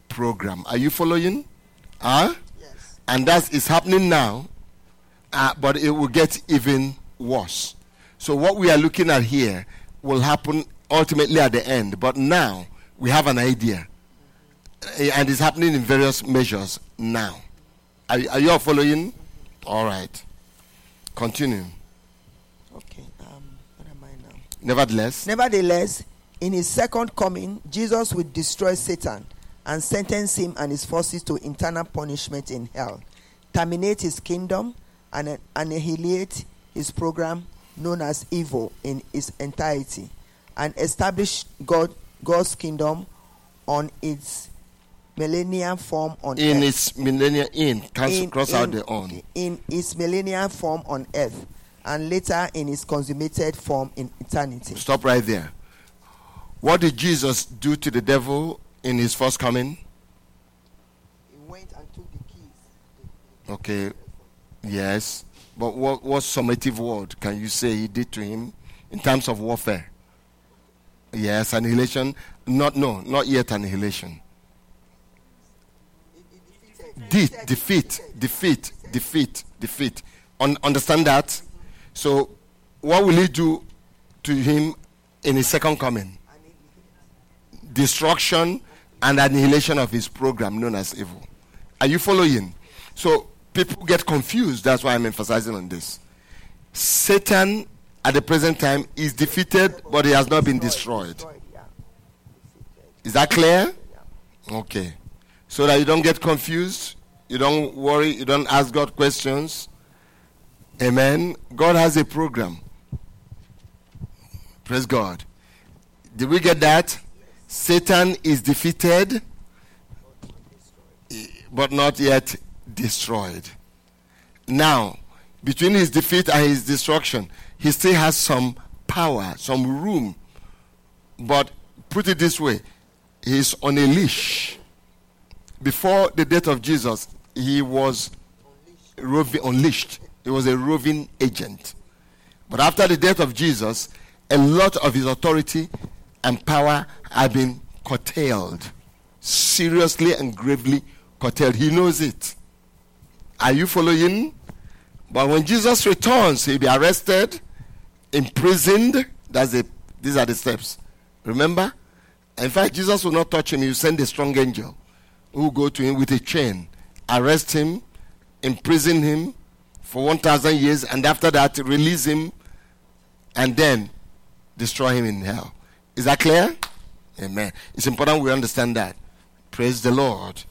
program. Are you following? Huh? Yes. And that is happening now, uh, but it will get even worse. So, what we are looking at here will happen ultimately at the end, but now we have an idea. And it's happening in various measures now. Are, are you all following? All right. Continue. Okay. Um, what am I now? Nevertheless, Nevertheless, in his second coming, Jesus will destroy Satan and sentence him and his forces to eternal punishment in hell, terminate his kingdom, and annihilate his program known as evil in its entirety, and establish God, God's kingdom on its millennium form on in earth. its millennium, in, cancel, in- cross out the on. in its millennial form on earth, and later in its consummated form in eternity. Stop right there. What did Jesus do to the devil in his first coming? He went and took the keys. Okay. Yes. But what, what summative word can you say he did to him in terms of warfare? Yes, annihilation. Not no, not yet annihilation. De- defeat, defeat, defeat, defeat. Un- understand that? So, what will he do to him in his second coming? Destruction and annihilation of his program known as evil. Are you following? So, people get confused. That's why I'm emphasizing on this. Satan at the present time is defeated, but he has not been destroyed. Is that clear? Okay. So that you don't get confused, you don't worry, you don't ask God questions. Amen. God has a program. Praise God. Did we get that? Satan is defeated, but not yet destroyed. Now, between his defeat and his destruction, he still has some power, some room. But put it this way he's on a leash. Before the death of Jesus, he was roving, unleashed. He was a roving agent. But after the death of Jesus, a lot of his authority and power have been curtailed. Seriously and gravely curtailed. He knows it. Are you following? But when Jesus returns, he'll be arrested, imprisoned. That's the, these are the steps. Remember? In fact, Jesus will not touch him. He will send a strong angel who will go to him with a chain, arrest him, imprison him for 1,000 years, and after that, release him and then destroy him in hell. Is that clear? Amen. It's important we understand that. Praise the Lord.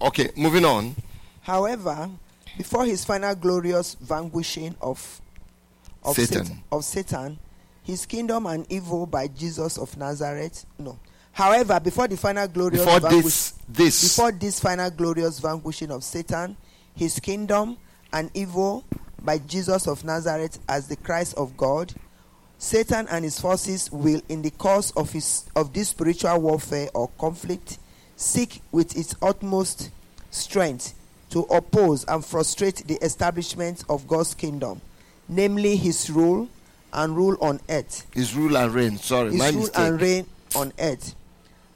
Okay, moving on. However, before his final glorious vanquishing of of Satan. Satan. of Satan, his kingdom and evil by Jesus of Nazareth. No. However, before the final glorious Before vanquish- this, this, before this final glorious vanquishing of Satan, his kingdom and evil by Jesus of Nazareth as the Christ of God, Satan and his forces will, in the course of his of this spiritual warfare or conflict, seek with its utmost strength to oppose and frustrate the establishment of God's kingdom, namely his rule and rule on earth his rule and reign. Sorry, his my rule mistake. and reign on earth,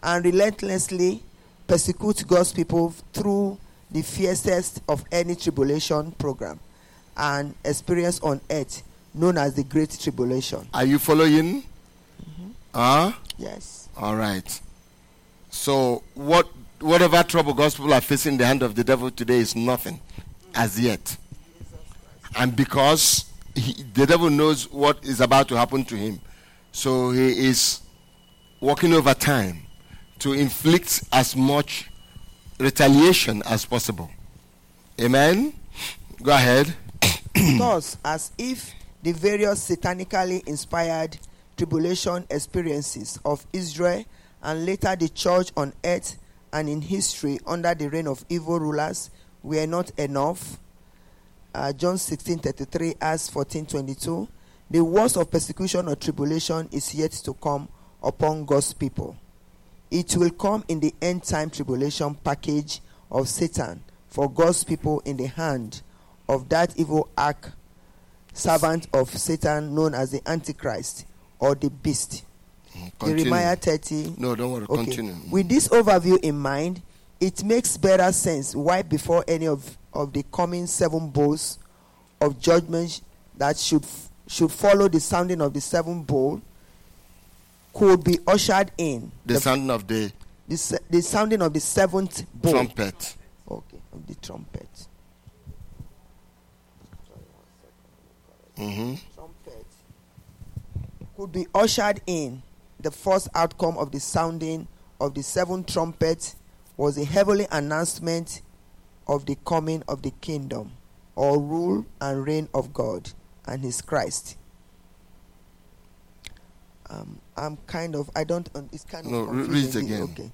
and relentlessly persecute God's people through the fiercest of any tribulation program and experience on earth known as the Great Tribulation. Are you following? Mm-hmm. Huh? Yes. All right. So what whatever trouble God's people are facing in the hand of the devil today is nothing as yet. And because he, the devil knows what is about to happen to him, so he is working over time to inflict as much retaliation as possible. Amen. Go ahead. Thus, as if the various satanically inspired tribulation experiences of Israel and later the church on earth and in history under the reign of evil rulers were not enough. Uh, John 16:33 Acts 14:22 The worst of persecution or tribulation is yet to come upon God's people. It will come in the end time tribulation package of Satan for God's people in the hand of that evil arch servant of Satan known as the Antichrist or the beast. Continue. Jeremiah 30. No, don't worry. Okay. Continue. With this overview in mind, it makes better sense why before any of, of the coming seven bowls of judgment that should should follow the sounding of the seven bowl could be ushered in the the, sound of the the, the sounding of the seventh bowl. trumpet. Okay, of the trumpet. hmm trumpet could be ushered in. The first outcome of the sounding of the seven trumpets was a heavenly announcement of the coming of the kingdom or rule and reign of God and His Christ. Um, I'm kind of I don't. It's kind of No, read it again. Okay.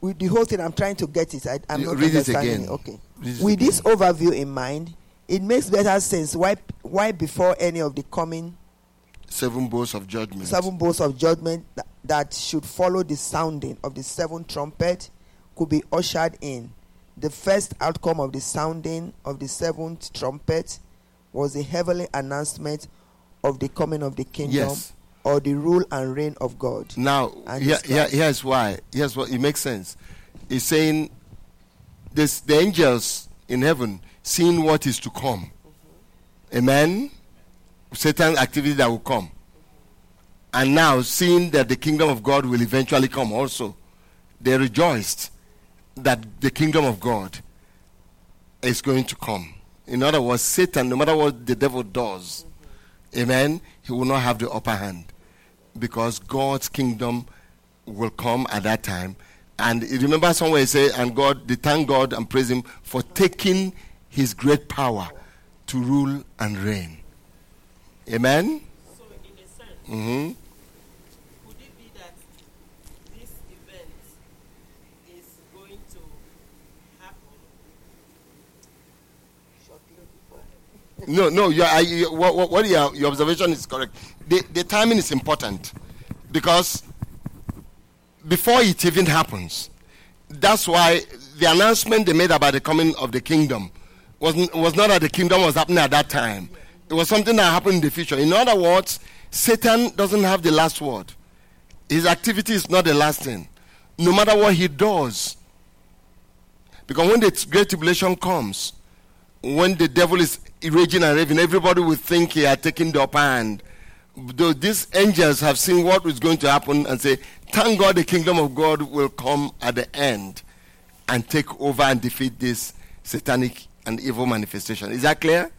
With the whole thing, I'm trying to get it. I, I'm not read it again. Okay. Read it With again. this overview in mind, it makes better sense why why before any of the coming Seven bowls of judgment. seven bowls of judgment that, that should follow the sounding of the seven trumpet could be ushered in. The first outcome of the sounding of the seventh trumpet was the heavenly announcement of the coming of the kingdom Yes. or the rule and reign of God. Now, And here, his here, Christ. here's why. Here's what it makes sense. He's saying this, the angels in heaven seeing what is to come. Amen. Satan's activity that will come. And now seeing that the kingdom of God will eventually come also, they rejoiced that the kingdom of God is going to come. In other words, Satan, no matter what the devil does, amen, he will not have the upper hand because God's kingdom will come at that time. And remember somewhere he said, and God, they thank God and praise Him for taking His great power to rule and reign. Amen. So, in a sense, hmm could it be that this event is going to happen No, no, what, what, your observation is correct. The, the timing is important because before it even happens, that's why the announcement they made about the coming of the kingdom was, was not that the kingdom was happening at that time. It was something that happened in the future. In other words, Satan doesn't have the last word. His activity is not the last thing. No matter what he does. Because when the great tribulation comes, when the devil is raging and raving, everybody will think he had taken the upper hand. Though these angels have seen what is going to happen and say, Thank God the kingdom of God will come at the end and take over and defeat this satanic and evil manifestation. Is that clear?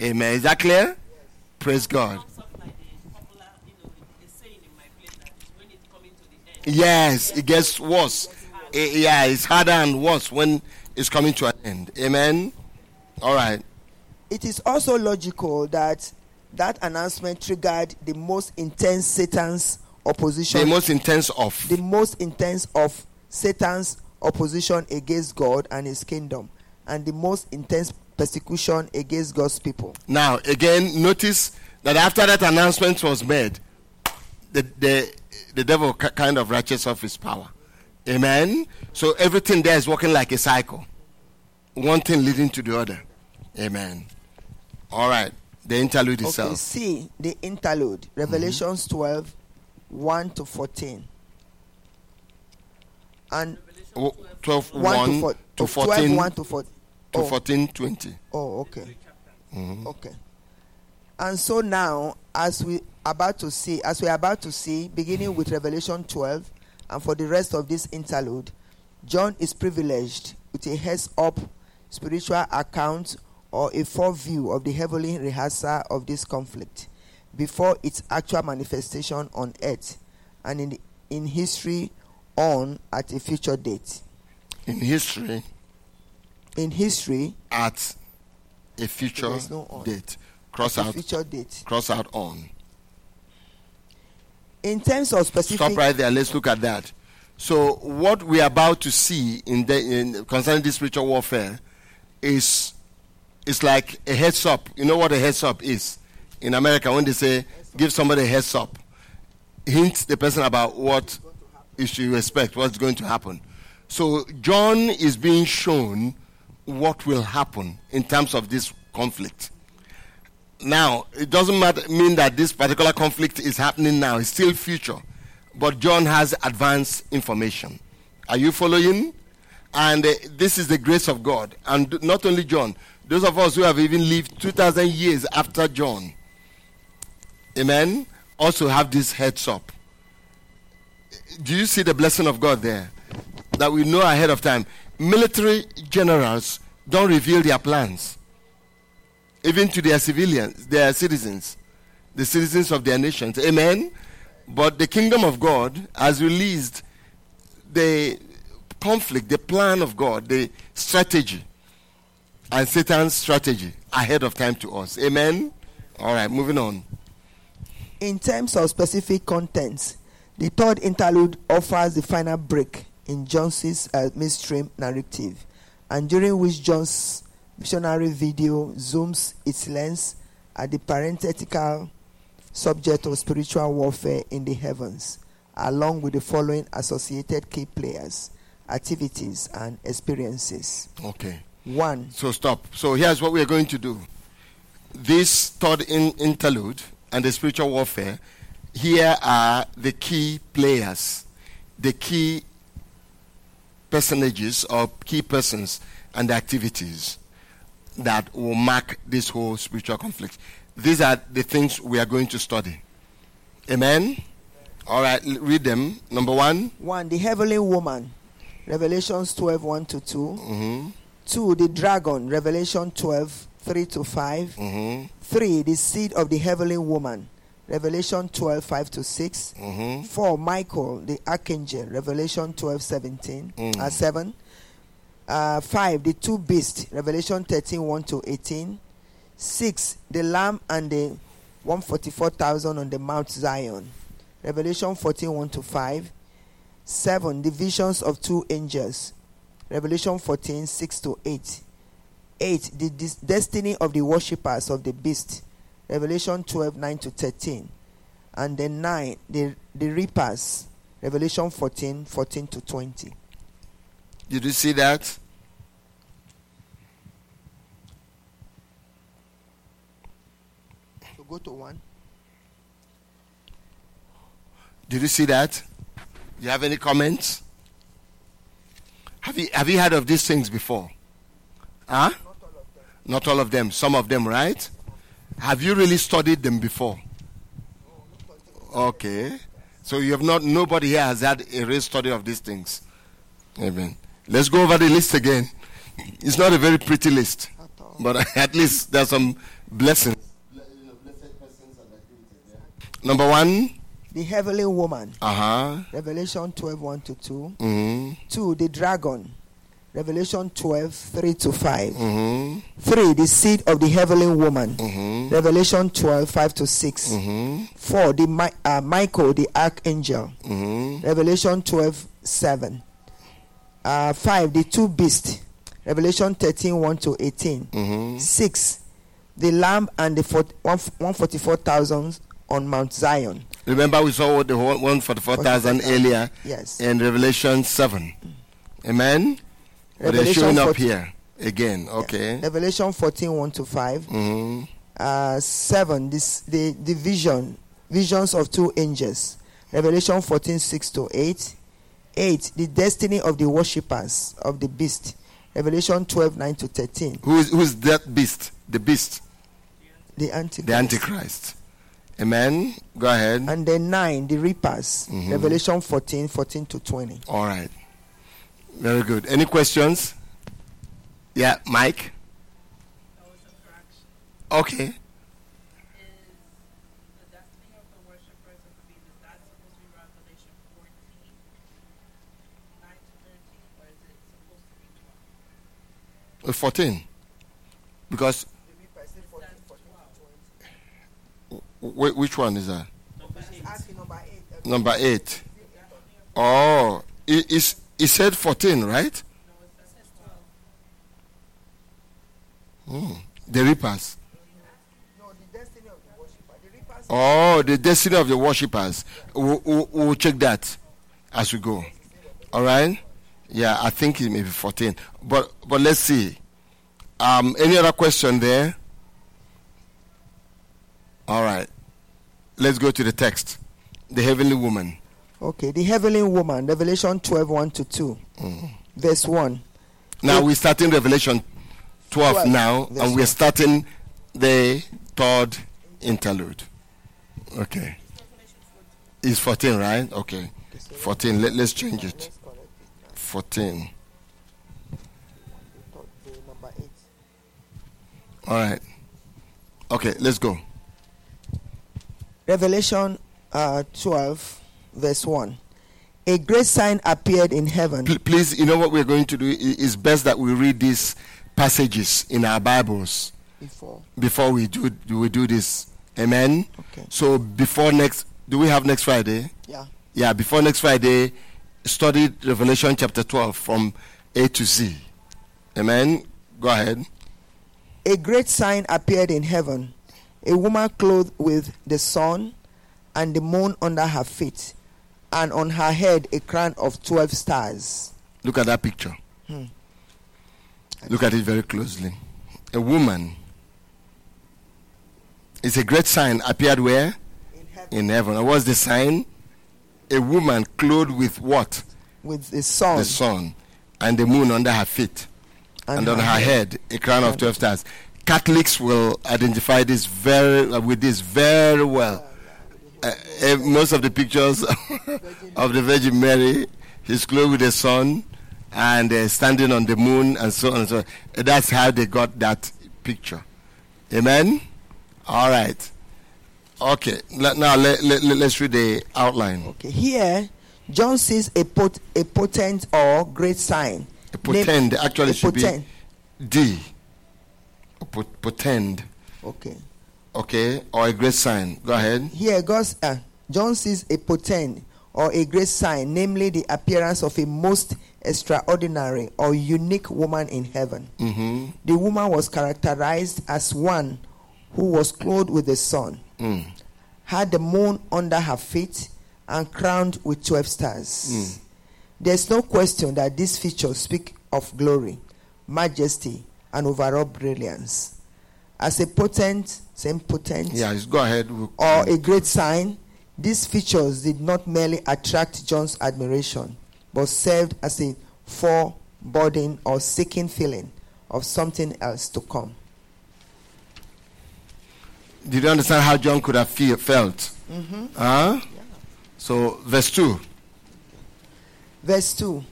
Amen. Is that clear? Praise God. Yes, it gets worse. Eh, yeah, it's harder and worse when it's coming to an end. Amen. All right. It is also logical that that announcement triggered the most intense Satan's opposition The most intense of. the most intense of Satan's opposition against God and his kingdom, and the most intense persecution against God's people. Now, again, notice that after that announcement was made, the, the, the devil ki- kind of ratchets off his power. Amen. So everything there is working like a cycle, one thing leading to the other. Amen. All right. The interlude Okay, itself. see the interlude, mm-hmm. Revelations 12, 1 to 14. And W- 12, 1 1 to, four, to 12, 1 to 4. to Oh, 14, 20. oh, okay. Mm-hmm. Okay. And so now, as we about to see, as we are about to see, beginning with Revelation 12, and for the rest of this interlude, John is privileged with a heads up spiritual account or a foreview of the heavenly rehearsal of this conflict before its actual manifestation on earth and in, in history on at a future date. In history, In history, at a future no date. Cross out, future date. cross out on. In terms of specific Stop right there. Let's look at that. So, what we are about to see in, the, in concerning this spiritual warfare is is like a heads up. You know what a heads up is in America when they say give somebody a heads up, hint the person about what you should expect, what's going to happen. So, John is being shown what will happen in terms of this conflict. Now, it doesn't matter, mean that this particular conflict is happening now. It's still future. But John has advanced information. Are you following? And uh, this is the grace of God. And not only John, those of us who have even lived 2,000 years after John, amen, also have this heads up. Do you see the blessing of God there? That we know ahead of time. Military generals don't reveal their plans even to their civilians, their citizens, the citizens of their nations. Amen. But the kingdom of God has released the conflict, the plan of God, the strategy, and Satan's strategy ahead of time to us. Amen. All right, moving on. In terms of specific contents, the third interlude offers the final break in John's uh, mainstream narrative, and during which John's visionary video zooms its lens at the parenthetical subject of spiritual warfare in the heavens, along with the following associated key players, activities, and experiences. Okay. One, So stop. So here's what we are going to do. This third in- interlude and the spiritual warfare, here are the key players, the key personages or key persons and the activities that will mark this whole spiritual conflict. These are the things we are going to study. Amen. All right, read them. Number one. 1. The heavenly woman, Revelations 12 1 to 2. Mm-hmm. 2. The dragon, Revelation 12 3 to 5. Mm-hmm. 3. The seed of the heavenly woman, Revelation 12 5 to 6. Mm-hmm. 4. Michael, the archangel, Revelation 12 17, Mm. uh, 7. Uh, 5. The two beasts, Revelation 13 1 to 18. 6. The lamb and the 144,000 on the Mount Zion, Revelation 14 1 to 5. 7. The visions of two angels, Revelation 14 6 to 8. 8. The dis- destiny of the worshippers of the beast, Revelation 12 9 to 13. And then 9. The, the reapers, Revelation 14 14 to 20. Did you see that? So go to 1. Did you see that? Do you have any comments? Have you have you heard of these things before? Huh? Not all of them. Some of them, right? Have you really studied them before? Okay. So you have not nobody here has had a real study of these things. Amen. Let's go over the list again. It's not a very pretty list. But (laughs) at least there's some blessings. Number one, The heavenly woman, uh huh. Revelation 12 1 to 2. hmm 2. The dragon, Revelation 12 3 to 5. hmm 3. The seed of the heavenly woman, hmm Revelation 12 5 to 6. hmm 4. The uh, Michael, the archangel, hmm Revelation 12 7. Uh, 5. The two beasts, Revelation 13 1 to 18. hmm 6. The lamb and the fort- 144,000 on Mount Zion. Remember, we saw the one for the 4,000 earlier Yes. in Revelation 7. Amen? But they're Revelation showing up 14 here again. Okay. Revelation 14 1 to 5. hmm uh, 7 this, the, the vision visions of two angels revelation 14 6 to 8 8 the destiny of the worshippers of the beast revelation 12 9 to 13 Who is, who is that beast? The beast. the antichrist The Antichrist. Amen? Go ahead. and then 9 the reapers Mhm. revelation 14 14 to 20 All right. Very good. Any questions? Yeah, Mike? That was a correction. Okay. Is the destiny of the worshippers of the beast, is that supposed to be Revelation 14, 9 to 13, or is it supposed to be 12? Uh, 14. Because wh- which one is that? Number 8. Oh, it, it's, it said 14, right? Hmm. The reapers. Oh, the destiny of the worshippers. We'll, we'll, we'll check that as we go. All right? Yeah, I think it may be 14. But but let's see. Um, any other question there? All right. Let's go to the text. The heavenly woman. okay the heavenly woman revelation 12 1 to 2 mm. verse 1 Now It- we're starting Revelation 12 12, now, and we're starting the third interlude. Okay. It's 14, right? Okay. 14. Let, let's change it. 14. All right. Okay, let's go. Revelation uh, 12 verse 1 a great sign appeared in heaven Pl- please, you know what we're going to do? It's best that we read these passages in our Bibles before before we do we do this. Amen. okay So before next, do we have next Friday? yeah Yeah, before next Friday, study Revelation chapter 12 from A to Z. Amen. Go ahead. A great sign appeared in heaven a woman clothed with the sun and the moon under her feet, and on her head a crown of 12 stars. Look at that picture. Hmm. Look at it very closely. A woman. It's a great sign appeared where? In heaven. In heaven. And what's the sign? A woman clothed with what? With the sun, The sun. and the moon under her feet, and, on her head a crown of 12 stars. Catholics will identify this very uh, with this very well. Uh, eh, most of the pictures (laughs) of the Virgin Mary, she's clothed with the sun and uh, standing on the moon and so on and so on. That's how they got that picture. Amen? All right. Okay. Now let, let, let's read the outline. Okay, here John sees a, pot, a potent or great sign. A potent Name- actually a should potent. be D. Potend. Okay. Okay. Or a great sign. Go ahead. Here, God's, uh, John sees a potent or a great sign, namely the appearance of a most extraordinary or unique woman in heaven. Mm-hmm. The woman was characterized as one who was clothed with the sun, Mm. had the moon under her feet, and crowned with 12 stars. There's no question that these features speak of glory, majesty, and overall brilliance. As a potent, same potent, Yeah, just go ahead. We'll- or a great sign, these features did not merely attract John's admiration, but served as a foreboding or seeking feeling of something else to come. Did you understand how John could have feel, felt? Mm-hmm. Huh? So, verse 2. Verse 2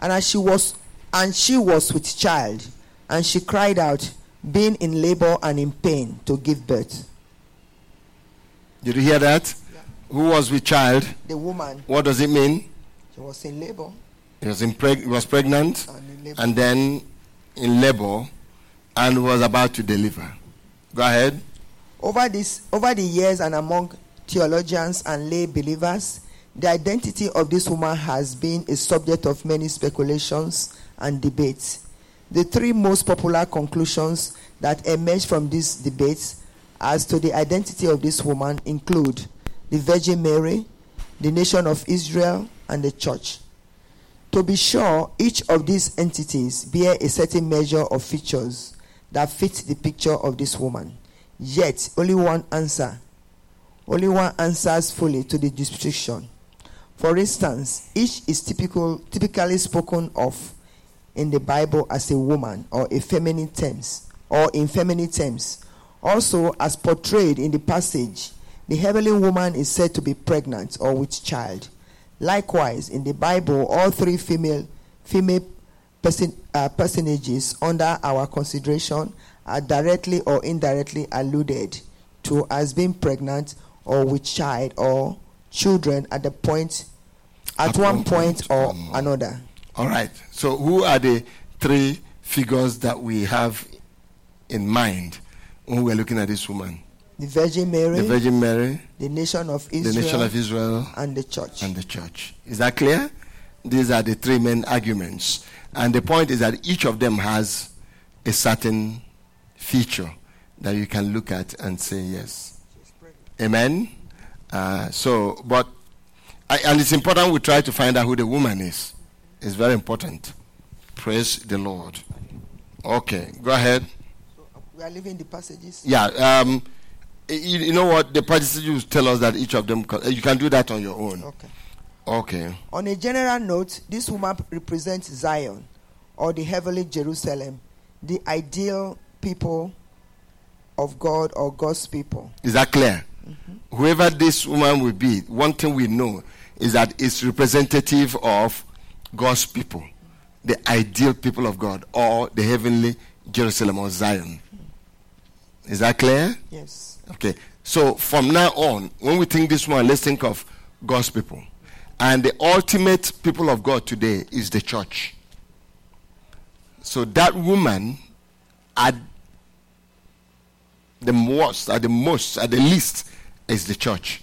And as she was and she was with child, and she cried out, being in labor and in pain to give birth. Did you hear that? Who was with child? The woman, What does it mean? she was in labor She was, in preg- was pregnant and and then in labor and was about to deliver. Go ahead. Over this over the years and among theologians and lay believers, the identity of this woman has been a subject of many speculations and debates. The three most popular conclusions that emerge from these debates as to the identity of this woman include the Virgin Mary, the nation of Israel, and the church. To be sure, each of these entities bear a certain measure of features that fit the picture of this woman. Yet, only one answer, only one answers fully to the description. For instance, each is typical, typically spoken of in the Bible as a woman or a feminine terms or in feminine terms. Also, as portrayed in the passage, the heavenly woman is said to be pregnant or with child. Likewise, in the Bible, all three female female person, uh, personages under our consideration are directly or indirectly alluded to as being pregnant or with child or children at the point at, At one point point or another. All right. So, who are the three figures that we have in mind when we're looking at this woman? The Virgin Mary, The Virgin Mary, the nation of Israel. the nation of Israel, and the church. and the church. Is that clear? These are the three main arguments. And the point is that each of them has a certain feature that you can look at and say yes. Amen? Uh, so, but, I, and it's important we try to find out who the woman is. It's very important. Praise the Lord. Okay, go ahead. Uh, we are leaving the passages. Yeah, um, you, you know what? The passages tell us that each of them, uh, you can do that on your own. Okay. Okay. On a general note, this woman represents Zion or the heavenly Jerusalem, the ideal people of God or God's people. Is that clear? Mm-hmm. Whoever this woman will be, one thing we know is that it's representative of God's people, the ideal people of God, or the heavenly Jerusalem or Zion. Is that clear? Yes. Okay. So from now on, when we think this one, let's think of God's people. And the ultimate people of God today is the church. So that woman at the most, at the most, at the least, is the church.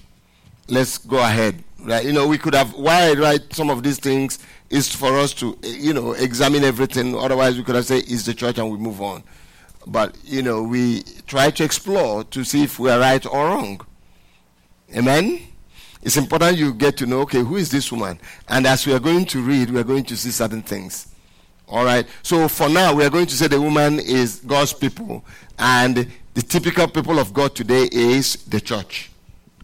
Let's go ahead. Right? You know, we could have why I write some of these things is for us to eh, you know examine everything. Otherwise we could have said it's the church and we move on. But you know, we try to explore to see if we are right or wrong. Amen. It's important you get to know, okay, who is this woman? And as we are going to read, we are going to see certain things. All right. So for now, we are going to say the woman is God's people, and the typical people of God today is the church.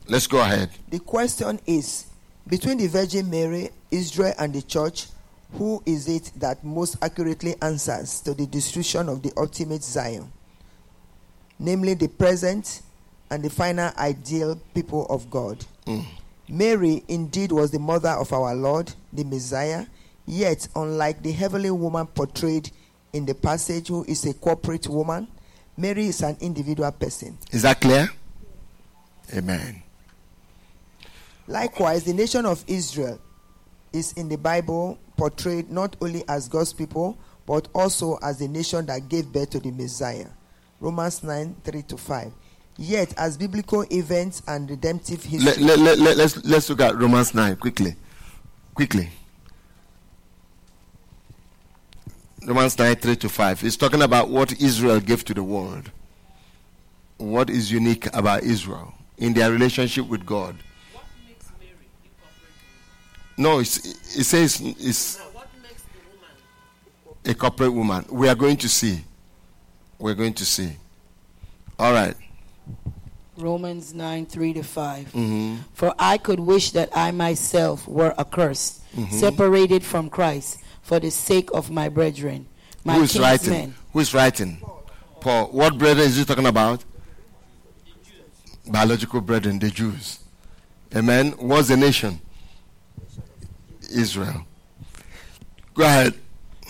Let's go ahead. The question is between the Virgin Mary, Israel, and the church, Who is it that most accurately answers to the description of the ultimate Zion, namely the present and the final ideal people of God? Hmm. Mary indeed was the mother of our Lord, the Messiah, yet, unlike the heavenly woman portrayed in the passage, who is a corporate woman, Mary is an individual person. Is that clear? Amen. Likewise, the nation of Israel is in the Bible portrayed not only as God's people, but also as the nation that gave birth to the Messiah. Romans 9 3 to 5. Yet, as biblical events and redemptive history. Let, let, let, let, let's, let's look at Romans 9 quickly. Quickly. Romans 9 3 to 5. It's talking about what Israel gave to the world. What is unique about Israel in their relationship with God. No, it's, it says it's Now, what makes the woman a corporate woman. We are going to see. We're going to see. All right. Romans 9 3 to 5. Mm-hmm. For I could wish that I myself were accursed, Mm-hmm. separated from Christ, for the sake of my brethren, my Who is writing? kinsmen. Who is writing? Paul. What brethren is he talking about? Biological brethren, the Jews. Amen. What's the nation? Israel. Go ahead.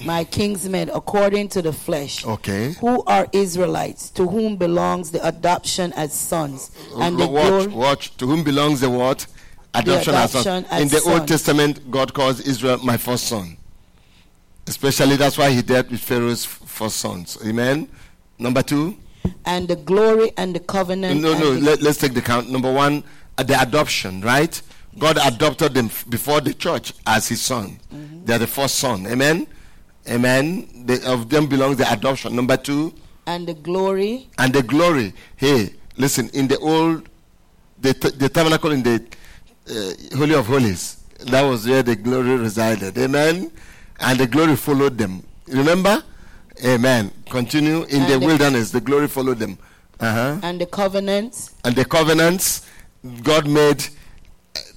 my kinsmen according to the flesh, Okay. who are Israelites, to whom belongs the adoption as sons, and the watch, glory. watch. To whom belongs the what? Adoption, as son. adoption as In the Old. Testament, God calls Israel my first son. Especially that's why he dealt with Pharaoh's first sons. Amen. Number two. and the glory and the covenant. No, no. the- Let, let's take the count. Number one, uh, the adoption, right? God adopted them before the church as his son. They are the first son. Amen. Amen. The, of them belongs the adoption. Number two, and the glory and the glory. Hey, listen. In the old, the, the tabernacle in the uh, holy of holies, that was where the glory resided. Amen. And the glory followed them. Remember? Amen. Continue in the the- wilderness. The glory followed them. Uh huh and the covenants and the covenants god made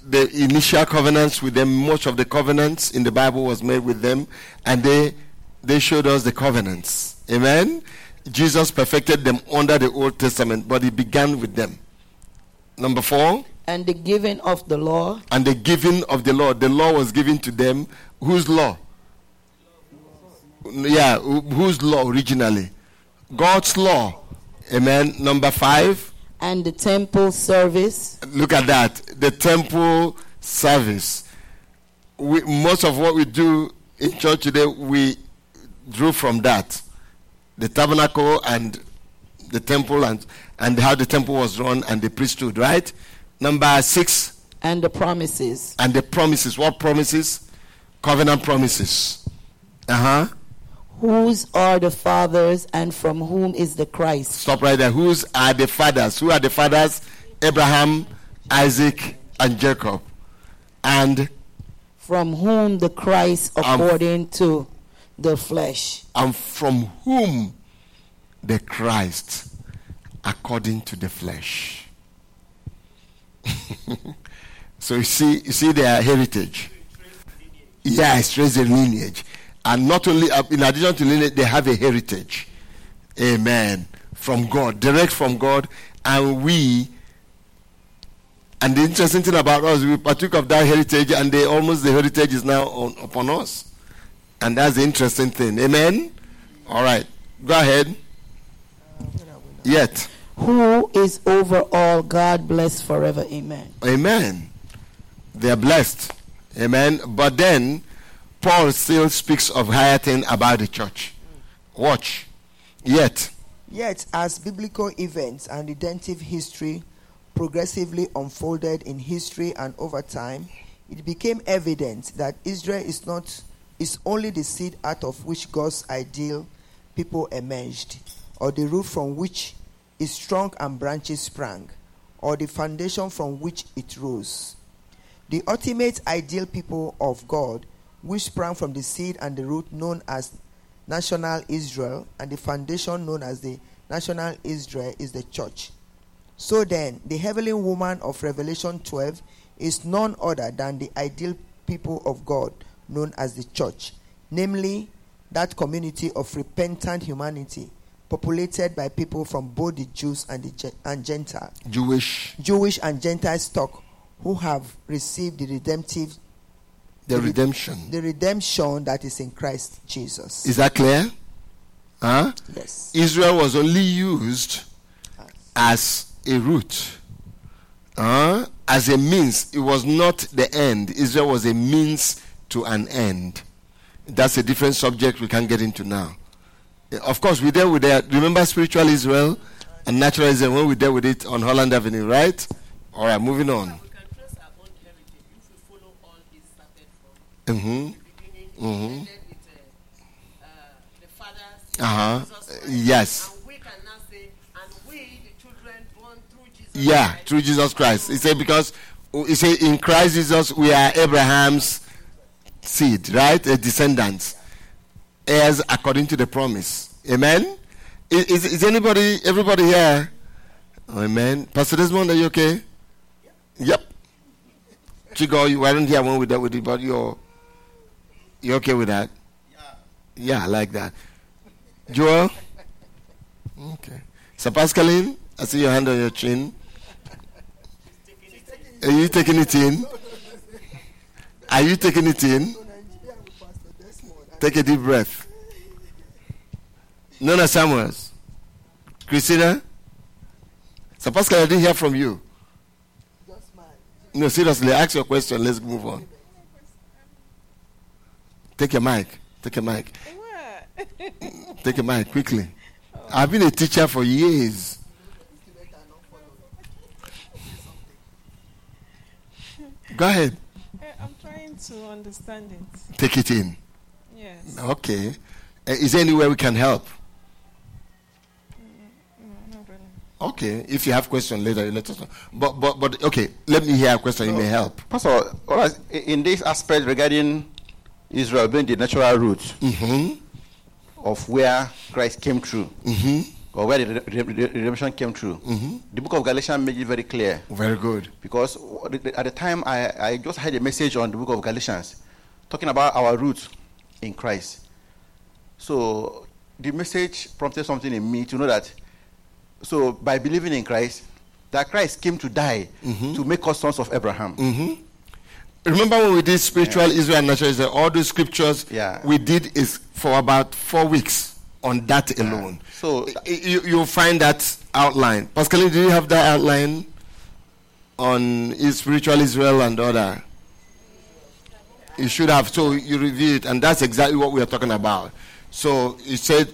the initial covenants with them most of the covenants in the bible was made with them and they they showed us the covenants. Amen? Jesus perfected them under the old testament but he began with them. Number 4 and the giving of the law. And the giving of the law. The law was given to them. Whose law? Yeah whose law originally? God's law. Amen? Number 5 and the temple service. Look at that the temple service. We, most of what we do in church today we drew from that. The tabernacle and the temple and and how the temple was run and the priesthood right? Number six. And the promises. And the promises. What promises? Covenant promises. Uh-huh whose are the fathers and from whom is the Christ. Stop right there. Whose are the fathers? Who are the fathers? Abraham isaac and jacob. And from whom the Christ according to the flesh. and from whom the Christ according to the flesh. (laughs) so you see, you see their heritage. Yeah, it's traced the lineage, and not only uh, in addition to lineage, they have a heritage. Amen. From God, direct from God, and we. And the interesting thing about us, we partook of that heritage, and they almost the heritage is now on, upon us. And that's the interesting thing. Amen? All right. Go ahead. Yet. who is over all God bless forever amen Amen. They are blessed. Amen. But then, Paul still speaks of higher thing about the church. Watch. Yet. Yet, as biblical events and redemptive history progressively unfolded in history and over time, it became evident that Israel is not is only the seed out of which God's ideal people emerged, or the root from which its trunk and branches sprang, or the foundation from which it rose. The ultimate ideal people of God, which sprang from the seed and the root known as national Israel, and the foundation known as the national Israel, is the church. So then, the heavenly woman of Revelation 12 is none other than the ideal people of God, known as the church, namely that community of repentant humanity populated by people from both the Jews and the and Gentile, Jewish, Jewish and Gentile stock who have received the redemptive the The re- redemption. the redemption that is in Christ Jesus. Is that clear? Huh? yes. Israel was only used as a root, huh? as a means. It was not the end. Israel was a means to an end. That's a different subject we can't get into now. Eh, Of course, we dealt with that. Remember spiritual Israel and natural Israel when we dealt with it on Holland Avenue, right? All right, moving on. Children born through Jesus Yeah, through Jesus Christ. He said because he said in Christ Jesus we are Abraham's seed, right? A descendants, heirs according to the promise. Amen. Is, is, anybody, everybody here? Amen. Pastor Desmond, are you okay? Yep. Chigo, you weren't here when we dealt with it, but you're you okay with that? Yeah. Yeah, I like that. Joel. Okay. So Pascaline, I see your hand on your chin. Are you taking it in? Are you taking it in? Take a deep breath. Nona Samuels. Christina? So Pascal, I didn't hear from you. No, seriously, ask your question. Let's move on. Take a mic. Take a mic. Take a mic quickly. I've been a teacher for years. Go ahead. Eh, I'm trying to understand it. Take it in. Yes. Okay. Uh, is there anywhere we can help? No, not really. Okay. If you have question later, you let us know. But but but okay. Let me hear a question. You may help. Pastor, all right, in this aspect regarding Israel being the natural root Mm-hmm. of where Christ came through, Mm-hmm. or where the re- re- redemption came through, Mhm. the book of Galatians made it very clear. Very good. Because at the time, I, I just had a message on the book of Galatians talking about our root in Christ. So the message prompted something in me to know that, so by believing in Christ, that Christ came to die to make us sons of Abraham. Remember when we did spiritual Israel and natural Israel? All the scriptures Yeah. we did is for about four weeks on that alone. So you you'll find that outline. Pascaline, do you have that outline on is spiritual Israel and other? You should have. So you review it, and that's exactly what we are talking about. So it said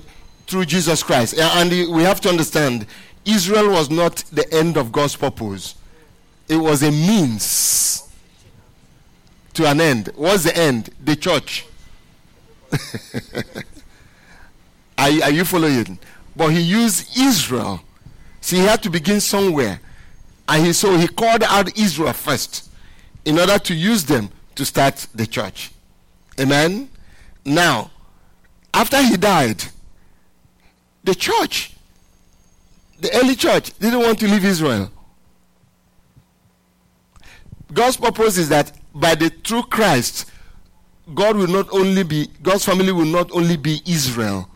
through Jesus Christ, and we have to understand Israel was not the end of God's purpose. It was a means to an end. What's the end? The church. (laughs) Are, are you following? But he used Israel. See, he had to begin somewhere. And he so he called out Israel first in order to use them to start the church. Amen. Now, after he died, the church, the early church, didn't want to leave Israel. God's purpose is that by the true Christ, God will not only be, God's family will not only be Israel,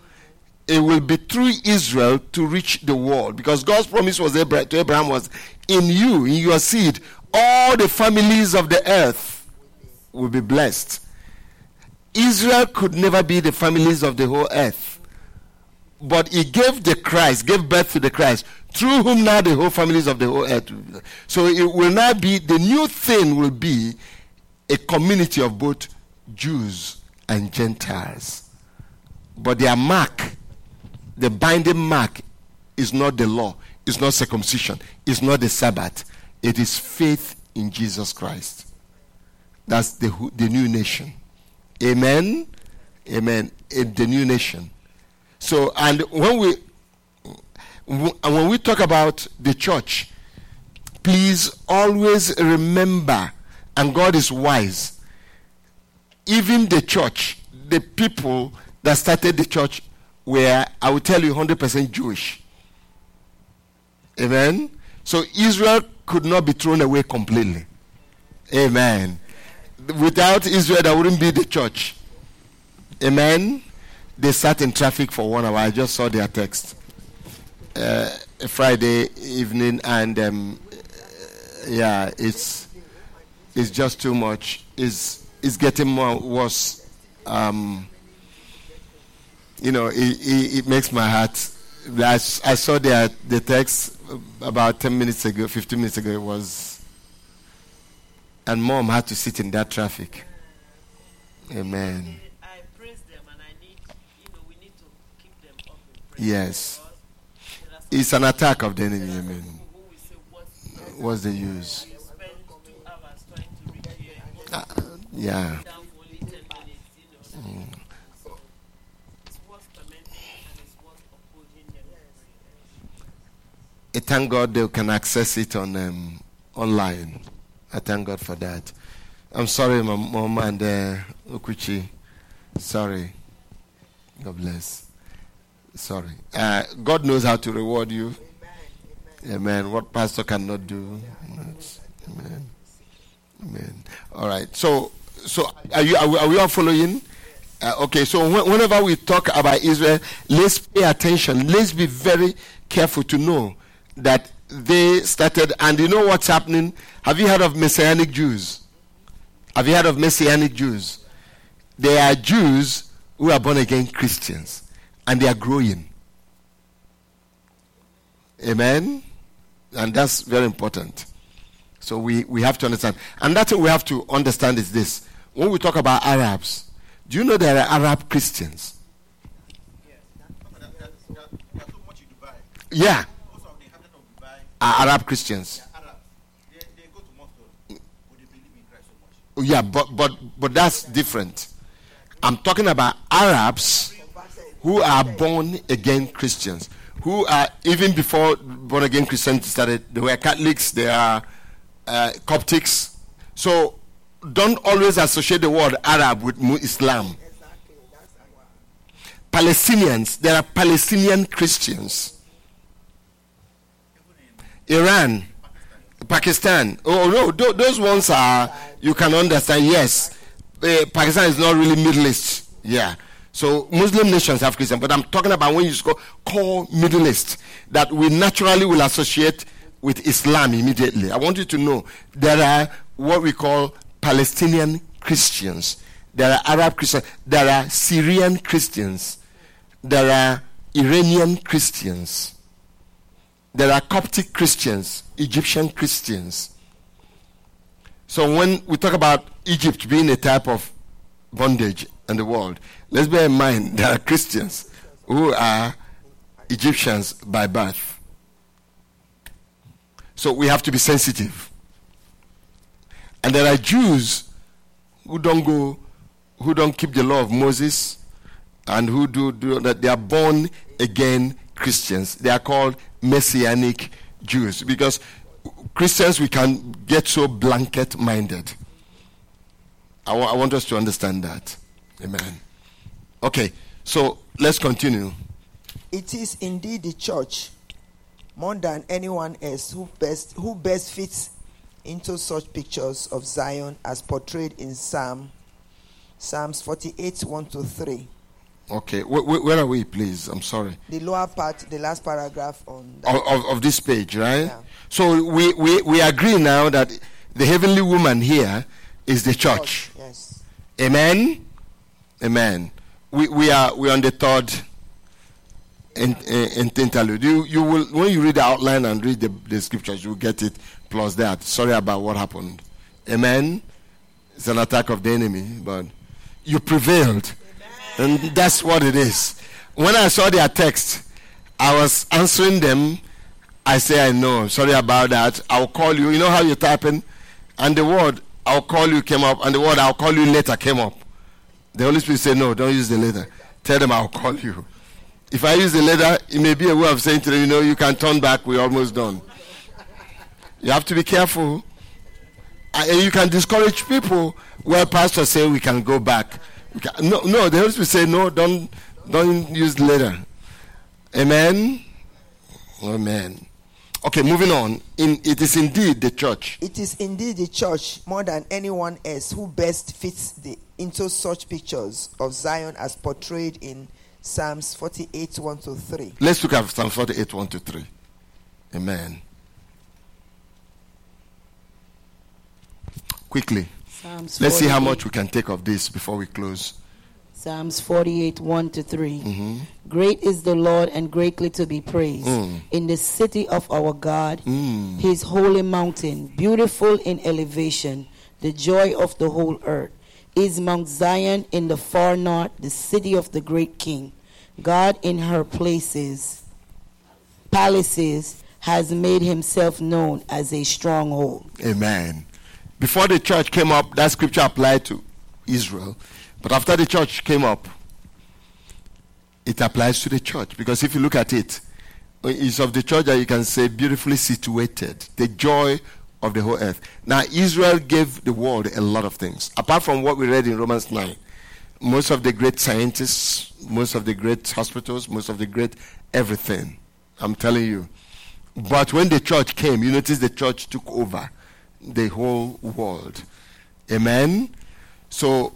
it will be through Israel to reach the world. Because God's promise was Abra- to Abraham was, in you, in your seed, all the families of the earth will be blessed. Israel could never be the families of the whole earth. But he gave the Christ, gave birth to the Christ, through whom now the whole families of the whole earth. So it will now be, the new thing will be a community of both Jews and Gentiles. But their mark, the binding mark, is not the law, it's not circumcision, it's not the Sabbath. It is faith in Jesus Christ. That's the, the new nation. Amen. Amen. Eh, the new nation. So, and when we when we talk about the church, please always remember, and God is wise. Even the church, the people that started the church were, I will tell you, 100% Jewish. Amen. So Israel could not be thrown away completely. Amen. without Israel, there wouldn't be the church. Amen. They sat in traffic for one hour. I just saw their text. Uh, Friday evening, and um, yeah, it's it's just too much. It's it's getting more worse. Um, you know, it, it, it makes my heart. I saw their the text about ten minutes ago, fifteen minutes ago. It was, and mom had to sit in that traffic. Amen. I praise them and I need, you know, we need to keep them up in prayer. Yes. Because there are some It's an attack of the enemy. Amen. people who will say, what's What's the use? Worth upholding them. I thank God they can access it on um, online. I thank God for that. I'm sorry, my mom and uh, Ukuchi. Sorry. God bless. Sorry. Uh, God knows how to reward you. Amen. What pastor cannot do. Amen. Amen. All right. So, so are you are we, are we all following? Uh, okay. So wh- whenever we talk about Israel, let's pay attention. Let's be very careful to know that they started. And you know what's happening? Have you heard of Messianic Jews? Have you heard of Messianic Jews? They are Jews who are born again Christians, and they are growing. Amen. And that's very important. So we, we have to understand. And that's what we have to understand is this. When we talk about Arabs, do you know there are Arab Christians? Yeah, are Arab Christians. Yeah, but but but that's different. I'm talking about Arabs who are born again Christians, who are even before born again Christianity started. They were Catholics. They are uh, Coptics. So don't always associate the word Arab with Islam. Palestinians. There are Palestinian Christians. Iran, Pakistan. Oh no, tho- those ones are you can understand. Yes, uh, Pakistan is not really Middle East. Yeah. So Muslim nations have Christian, but I'm talking about when you call Middle East that we naturally will associate with Islam immediately. I want you to know there are what we call Palestinian Christians. There are Arab Christians. There are Syrian Christians. There are Iranian Christians. There are Coptic Christians, Egyptian Christians. So when we talk about Egypt being a type of bondage in the world, let's bear in mind there are Christians who are Egyptians by birth. So we have to be sensitive. And there are Jews who don't go, who don't keep the law of Moses, and who do, do that. They are born again Christians. They are called Messianic Jews because Christians we can get so blanket minded. I wa- I want us to understand that. Amen. Okay, so let's continue. It is indeed the church, more than anyone else, who best who best fits into such pictures of Zion as portrayed in Psalm Psalms 48, 1 to 3. Okay, wh- wh- where are we, please? I'm sorry. The lower part, the last paragraph on. Of, of, of this page, right? Yeah. So we, we, we agree now that the heavenly woman here is the church. Yes. Amen. Amen. We, we are we are on the third in, in, interlude. You you will when you read the outline and read the, the scriptures, you will get it plus that. Sorry about what happened. Amen. It's an attack of the enemy, but you prevailed, and that's what it is. When I saw their text, I was answering them. I say I know. Sorry about that. I'll call you. You know how you type in, and the word I'll call you came up, and the word I'll call you later came up. The Holy Spirit said, No, don't use the letter. Tell them I'll call you. If I use the letter, it may be a way of saying to them, You know, you can turn back, we're almost done. You have to be careful. And you can discourage people where pastors say we can go back. Can, no, no, the Holy Spirit say, No, don't, don't use the letter. Amen. Amen. Okay, moving on. In, it is indeed the church. It is indeed the church more than anyone else who best fits the, into such pictures of Zion as portrayed in Psalms 48 1 to 3. Let's look at Psalm 48 1 to 3. Amen. Quickly. Psalms Let's see how 48 much we can take of this before we close. Psalms 48, 1 to 3. Mm-hmm. Great is the Lord and greatly to be praised. Mm. In the city of our God, Mm. his holy mountain, beautiful in elevation, the joy of the whole earth, is Mount Zion in the far north, the city of the great king. God in her places, palaces, has made himself known as a stronghold. Amen. Before the church came up, that scripture applied to Israel. But after the church came up, it applies to the church. Because if you look at it, it's of the church that you can say beautifully situated, the joy of the whole earth. Now, Israel gave the world a lot of things. Apart from what we read in Romans 9, most of the great scientists, most of the great hospitals, most of the great everything. I'm telling you. But when the church came, you notice the church took over the whole world. Amen. So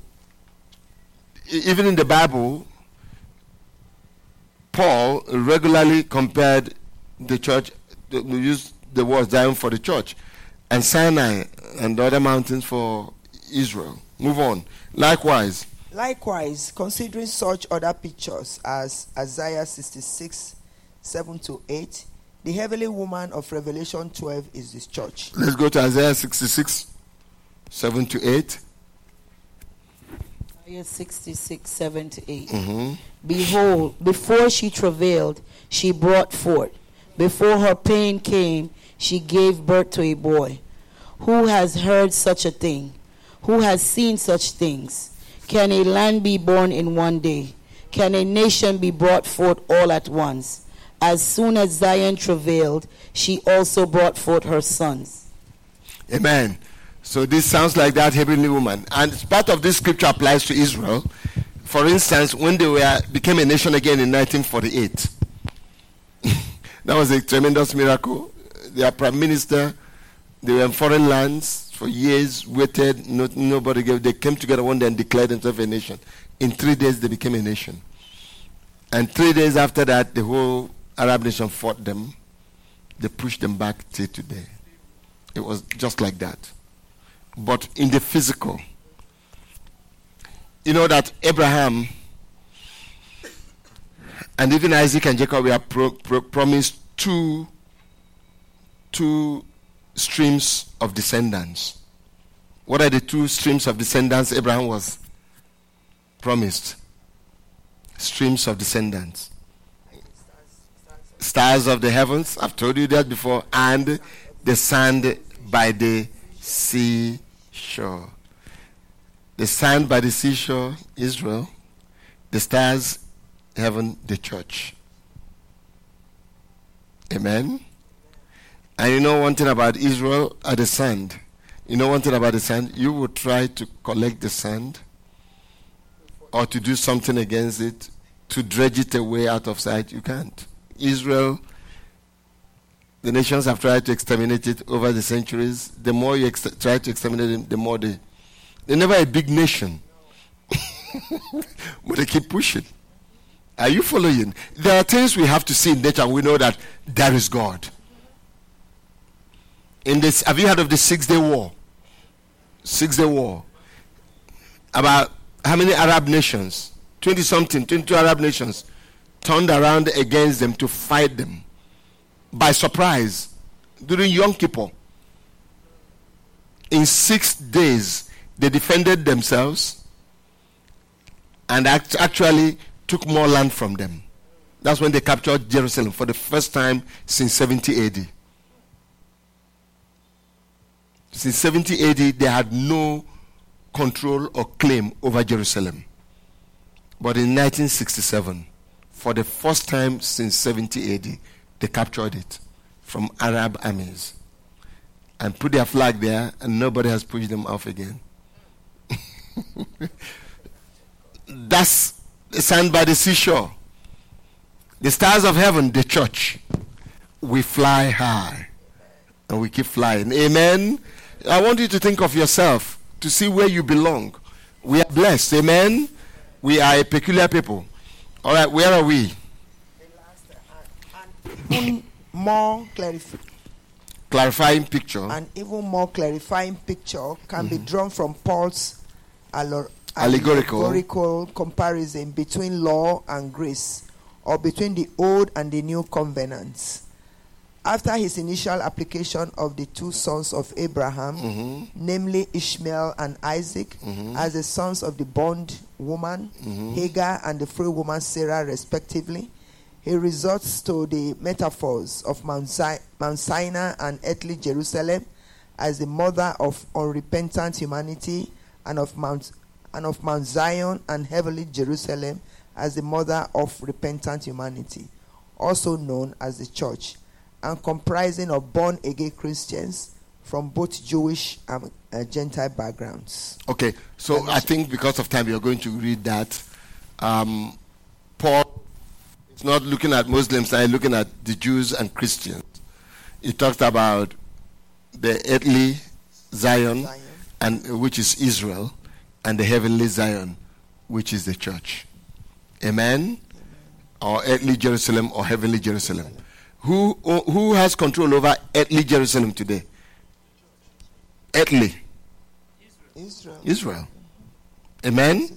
even in the Bible, Paul regularly compared the church, the- we use the word Zion for the church, and Sinai and the other mountains for Israel. Move on. Likewise, Likewise, considering such other pictures as Isaiah 66 7 to 8, the heavenly woman of Revelation 12 is this church. let's go to Isaiah 66, 7 to 8. Isaiah 66, 7 to 8. hmm Behold, before she travailed, she brought forth. Before her pain came, she gave birth to a boy. Who has heard such a thing? Who has seen such things? Can a land be born in one day? Can a nation be brought forth all at once? As soon as Zion travailed, she also brought forth her sons. Amen. So this sounds like that heavenly woman, and part of this scripture applies to Israel. For instance, when they were became a nation again in 1948, (laughs) that was a tremendous miracle. Their prime minister, they were in foreign lands for years, waited. No, nobody gave. They came together one day and declared themselves a nation. In three days, they became a nation. And three days after that, the whole Arab nation fought them. They pushed them back till today. It was just like that. But in the physical, you know that Abraham and even Isaac and Jacob were pro- pro- promised two, two streams of descendants. What are the two streams of descendants Abraham was promised? Streams of descendants. Stars of the heavens, I've told you that before, and the sand by the seashore. The sand by the seashore, Israel. The stars, heaven, the church. Amen. And you know one thing about Israel are the sand. You know one thing about the sand? You will try to collect the sand or to do something against it, to dredge it away out of sight. You can't. Israel, the nations have tried to exterminate it over the centuries. The more you ex- try to exterminate them, the more they. They're never a big nation. (laughs) but they keep pushing. Are you following? There are things we have to see in nature and we know that there is God. In this, have you heard of the Six Day War? Six Day War. About how many Arab nations? 20 something, 22 Arab nations turned around against them to fight them by surprise during Yom Kippur. In six days, they defended themselves and act- actually took more land from them. That's when they captured Jerusalem for the first time since 70 AD. Since 70 AD, they had no control or claim over Jerusalem. But in 1967, for the first time since 70 AD, they captured it from Arab armies and put their flag there, and nobody has pushed them off again. (laughs) That's the sand by the seashore. The stars of heaven, the church. we fly high and we keep flying. Amen. I want you to think of yourself to see where you belong. We are blessed. Amen. We are a peculiar people. All right, where are we? Even more clarif- Clarifying picture. an even more clarifying picture can be mm-hmm. drawn from Paul's allo- Allegorical. allegorical comparison between law and grace, or between the old and the new covenants. After his initial application of the two sons of Abraham, Mhm. namely Ishmael and Isaac, Mhm. as the sons of the bond woman, Mhm. Hagar, and the free woman Sarah, respectively, he resorts to the metaphors of Mount, Mount Sinai and earthly Jerusalem as the mother of unrepentant humanity, and of Mount and of Mount Zion and heavenly Jerusalem as the mother of repentant humanity, also known as the church, and comprising of born again Christians from both Jewish and uh, Gentile backgrounds. Okay, so I think because of time, you're going to read that. Um, Paul is not looking at Muslims, he's looking at the Jews and Christians. He talked about the earthly Zion, Zion. and which is Israel, and the heavenly Zion, which is the church. Amen. Or earthly Jerusalem or heavenly Jerusalem. Who who has control over earthly Jerusalem today? Earthly. Israel. Israel. Amen?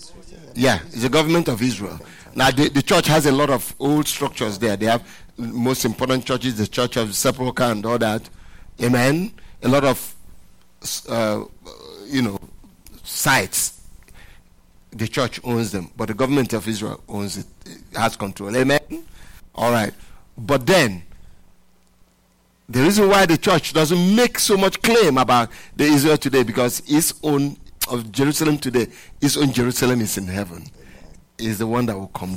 Yeah, it's the government of Israel. Now, the, the church has a lot of old structures there. They have most important churches, the Church of Sepulchre and all that. Amen? A lot of, uh, you know, sites. The church owns them, but the government of Israel owns it, has control. Amen? All right. But then, the reason why the church doesn't make so much claim about the Israel today because its own of Jerusalem today, its own Jerusalem is in heaven. Is the one that will come.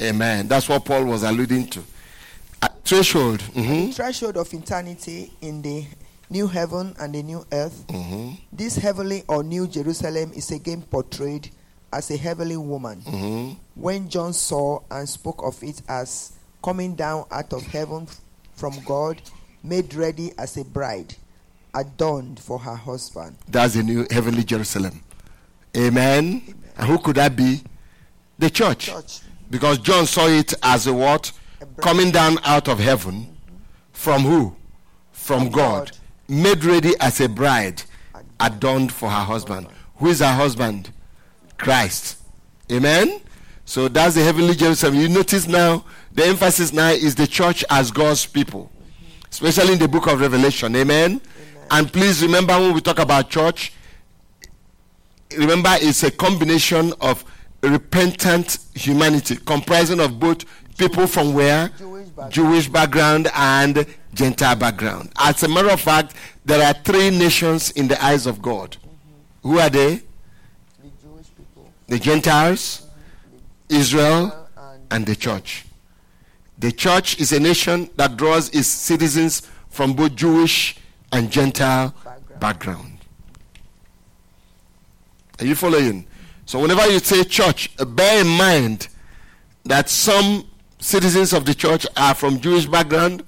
Amen. That's what Paul was alluding to. A threshold. mhm, The threshold of eternity in the new heaven and the new earth. mhm, This heavenly or new Jerusalem is again portrayed as a heavenly woman. mhm. When John saw and spoke of it as coming down out of heaven from God, made ready as a bride, adorned for her husband. That's the new heavenly Jerusalem. Amen. And who could that be? The church. Church. Because John saw it as a what? A. Coming down out of heaven. Mm-hmm. From who? From From God. God. Made ready as a bride, adorned for her husband. Who is her husband? Christ. Amen. So that's the heavenly Jerusalem. You notice now, the emphasis now is the church as God's people, especially in the book of Revelation. Amen. And please remember when we talk about church, remember it's a combination of repentant humanity comprising of both people from where Jewish background. Jewish background and Gentile background. As a matter of fact, there are three nations in the eyes of God. Mm-hmm. Who are they? The Jewish people The Gentiles, Israel, and and the church. The church is a nation that draws its citizens from both Jewish and Gentile Background. background. Are you following? So, whenever you say church, bear in mind that some citizens of the church are from Jewish background,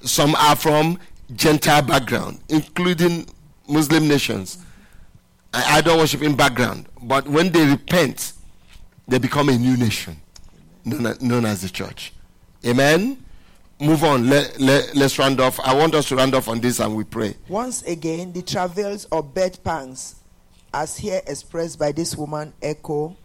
some are from Gentile background, including Muslim nations, and idol worshiping background. But when they repent, they become a new nation known as, known as the church. Amen. Move on. Let, let, let's round off. I want us to round off on this and we pray. Once again, the travails or birth pangs, as here expressed by this woman, echo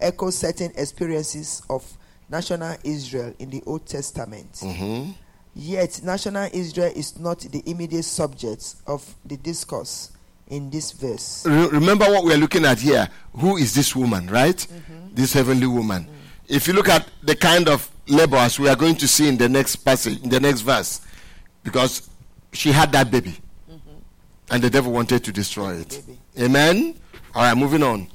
echo certain experiences of national Israel in the Old Testament. Mhm. Yet, national Israel is not the immediate subject of the discourse in this verse. Re- remember what we're looking at here. Who is this woman, right? This heavenly woman. If you look at the kind of labor as we are going to see in the next passage, in the next verse, because she had that baby, mm-hmm. and the devil wanted to destroy it. Baby. Amen. All right, moving on.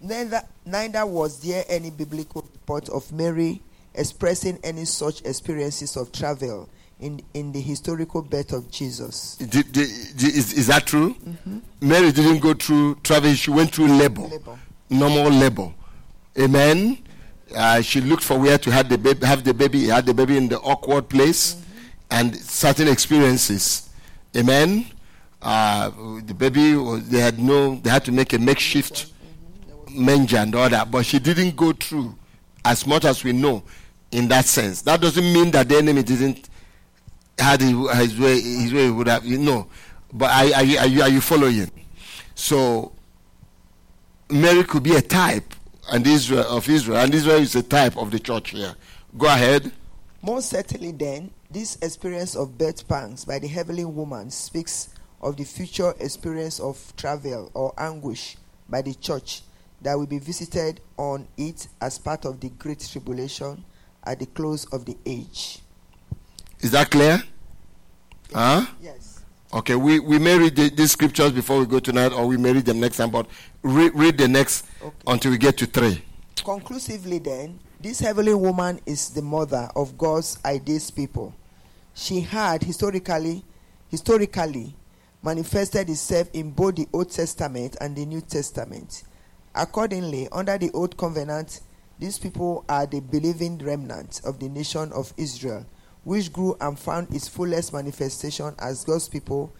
Neither, neither was there any biblical report of Mary expressing any such experiences of travel in, in the historical birth of Jesus. Did- did- is, is that true? Mm-hmm. Mary didn't go through travel; she went through labor, Labor. normal labor. Amen. Uh, she looked for where to have the baby, have the baby, had the baby in the awkward place, and certain experiences. Amen. Uh, the baby, they had no, they had to make a makeshift manger and all that, but she didn't go through as much as we know in that sense. That doesn't mean that the enemy didn't had his way, his way would have, you know. But are, are, you, are you following? So Mary could be a type and Israel of Israel, and Israel is a type of the church here. Go ahead. Most certainly, then, this experience of birth pangs by the heavenly woman speaks of the future experience of travail or anguish by the church that will be visited on it as part of the great tribulation at the close of the age. Is that clear? Huh? Yes. Okay, we, we may read the, these scriptures before we go tonight, or we may read them next time, but re- read the next Okay. until we get to three. Conclusively, then, this heavenly woman is the mother of God's ideas people. She had historically, historically manifested itself in both the Old Testament and the New Testament. Accordingly, under the Old Covenant, these people are the believing remnant of the nation of Israel, which grew and found its fullest manifestation as God's people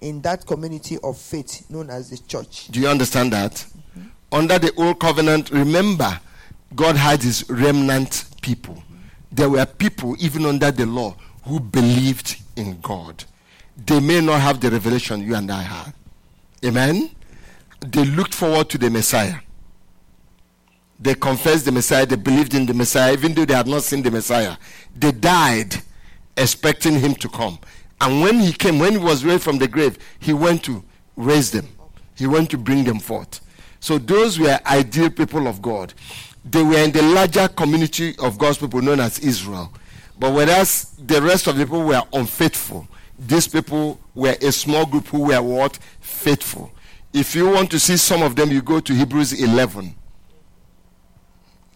in that community of faith known as the church. Do you understand that? Under the old covenant, remember, God had his remnant people. There were people, even under the law, who believed in God. They may not have the revelation you and I had. Amen? They looked forward to the Messiah. They confessed the Messiah, they believed in the Messiah, even though they had not seen the Messiah. They died expecting him to come. And when he came, when he was raised from the grave, he went to raise them. He went to bring them forth. So those were ideal people of God. They were in the larger community of God's people known as Israel. But whereas the rest of the people were unfaithful, these people were a small group who were what? Faithful. If you want to see some of them, you go to Hebrews 11.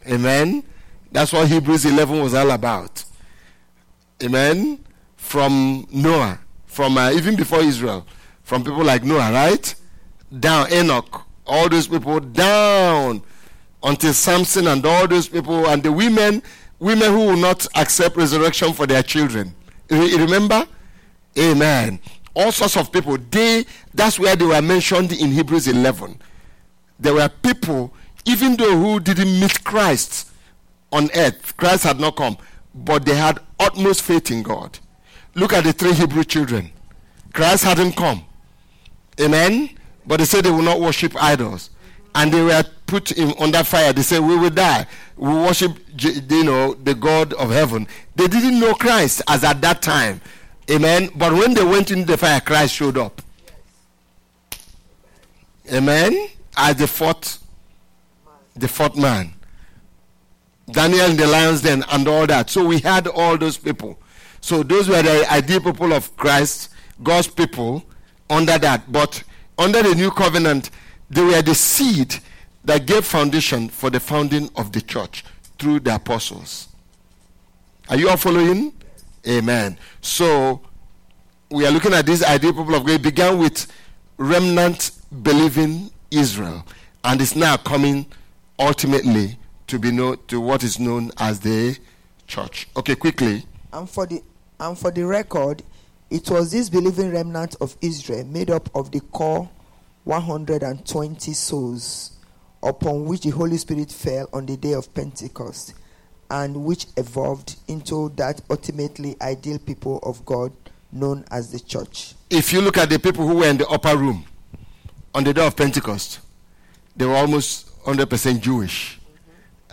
Amen. That's what Hebrews 11 was all about. Amen. From Noah, from uh, even before Israel, from people like Noah, right? Down, Enoch, all those people down until Samson and all those people and the women, women who will not accept resurrection for their children. Re- Remember? Amen. All sorts of people. They that's where they were mentioned in Hebrews 11 there were people, even though who didn't meet Christ on earth, Christ had not come, but they had utmost faith in God. Look at the three Hebrew children. Christ hadn't come. Amen. But they said they will not worship idols. And they were put in under fire. They said, We will die. We worship you know the God of heaven. They didn't know Christ as at that time. Amen. But when they went into the fire, Christ showed up. Amen. As the fourth, the fourth man. Daniel in the lion's den and all that. So we had all those people. So those were the ideal people of Christ, God's people under that. But under the new covenant, they were the seed that gave foundation for the founding of the church through the apostles. Are you all following? Amen. So we are looking at this ideal people of God. It began with remnant believing Israel, and is now coming ultimately to be known to what is known as the church. Okay, quickly. And for the and for the record, it was this believing remnant of Israel made up of the core 120 souls upon which the Holy Spirit fell on the day of Pentecost and which evolved into that ultimately ideal people of God known as the church. If you look at the people who were in the upper room on the day of Pentecost, they were almost 100% Jewish.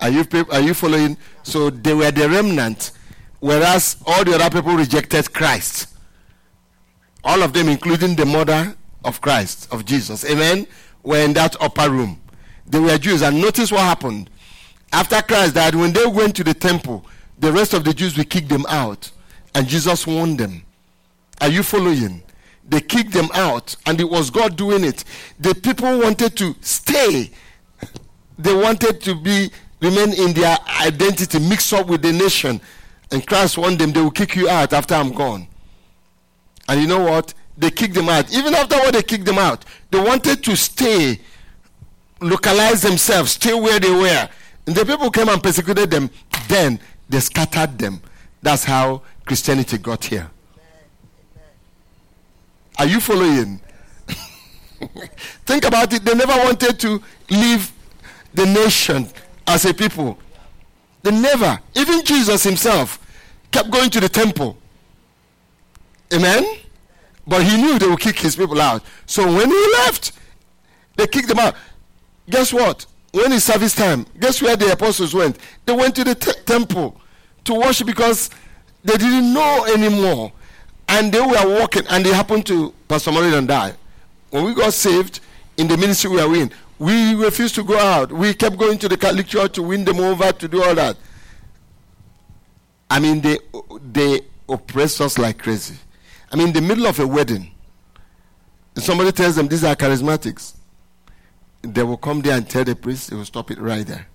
Are you are you following? So they were the remnant, whereas all the other people rejected Christ. All of them, including the mother of Christ, of Jesus, amen, were in that upper room. They were Jews, and notice what happened. After Christ died, when they went to the temple, the rest of the Jews will kick them out, and Jesus warned them. Are you following? They kicked them out, and it was God doing it. The people wanted to stay. They wanted to be remain in their identity, mix up with the nation. And Christ warned them, they will kick you out after I'm gone. And you know what? They kicked them out. Even after what they kicked them out, they wanted to stay, localize themselves, stay where they were. And the people came and persecuted them. Then they scattered them. That's how Christianity got here. Are you following? (laughs) Think about it. They never wanted to leave the nation as a people. They never. Even Jesus himself kept going to the temple. Amen? But he knew they would kick his people out. So when he left, they kicked them out. Guess what? When it's service time, guess where the apostles went? They went to the te- temple to worship because they didn't know anymore. And they were walking, and they happened to Pastor and die. When we got saved in the ministry we are in, we refused to go out. We kept going to the Catholic Church to win them over, to do all that. I mean, they, they oppressed us like crazy. I mean, in the middle of a wedding, somebody tells them these are charismatics. They will come there and tell the priest, they will stop it right there.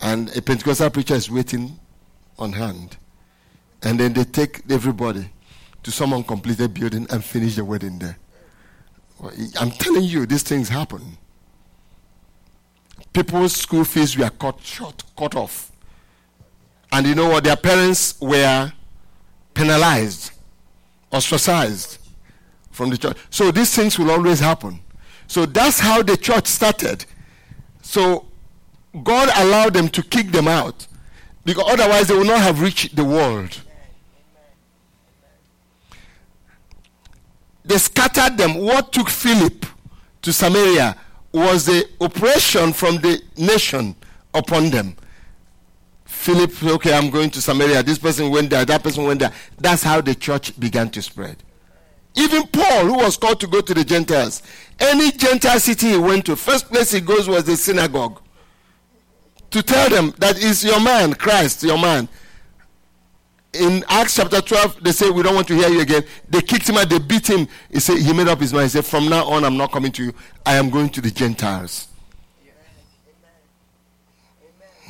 And a Pentecostal preacher is waiting on hand. And then they take everybody to some uncompleted building and finish the wedding there. I'm telling you, these things happen. People's school fees were cut short, cut off. And you know what? Their parents were penalized, ostracized from the church. So these things will always happen. So that's how the church started. So God allowed them to kick them out because otherwise they would not have reached the world. They scattered them. What took Philip to Samaria was the oppression from the nation upon them. Philip, okay, I'm going to Samaria. This person went there, that person went there. That's how the church began to spread. Even Paul, who was called to go to the Gentiles, any Gentile city he went to, first place he goes was the synagogue. To tell them that is your man, Christ, your man. In Acts chapter 12, they say, We don't want to hear you again. They kicked him out, they beat him. He said, He made up his mind. He said, From now on, I'm not coming to you. I am going to the Gentiles.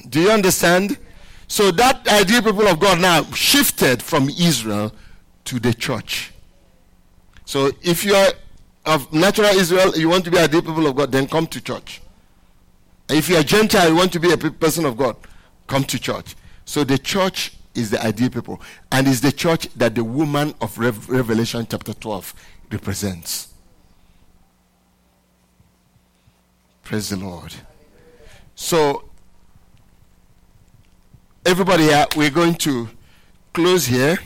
Do you understand? So that ideal people of God now shifted from Israel to the church. So if you are of natural Israel, you want to be a ideal people of God, then come to church. If you are Gentile, you want to be a person of God, come to church. So the church is the ideal people, and is the church that the woman of Rev- Revelation chapter 12 represents. Praise the Lord. So everybody here, we're going to close here.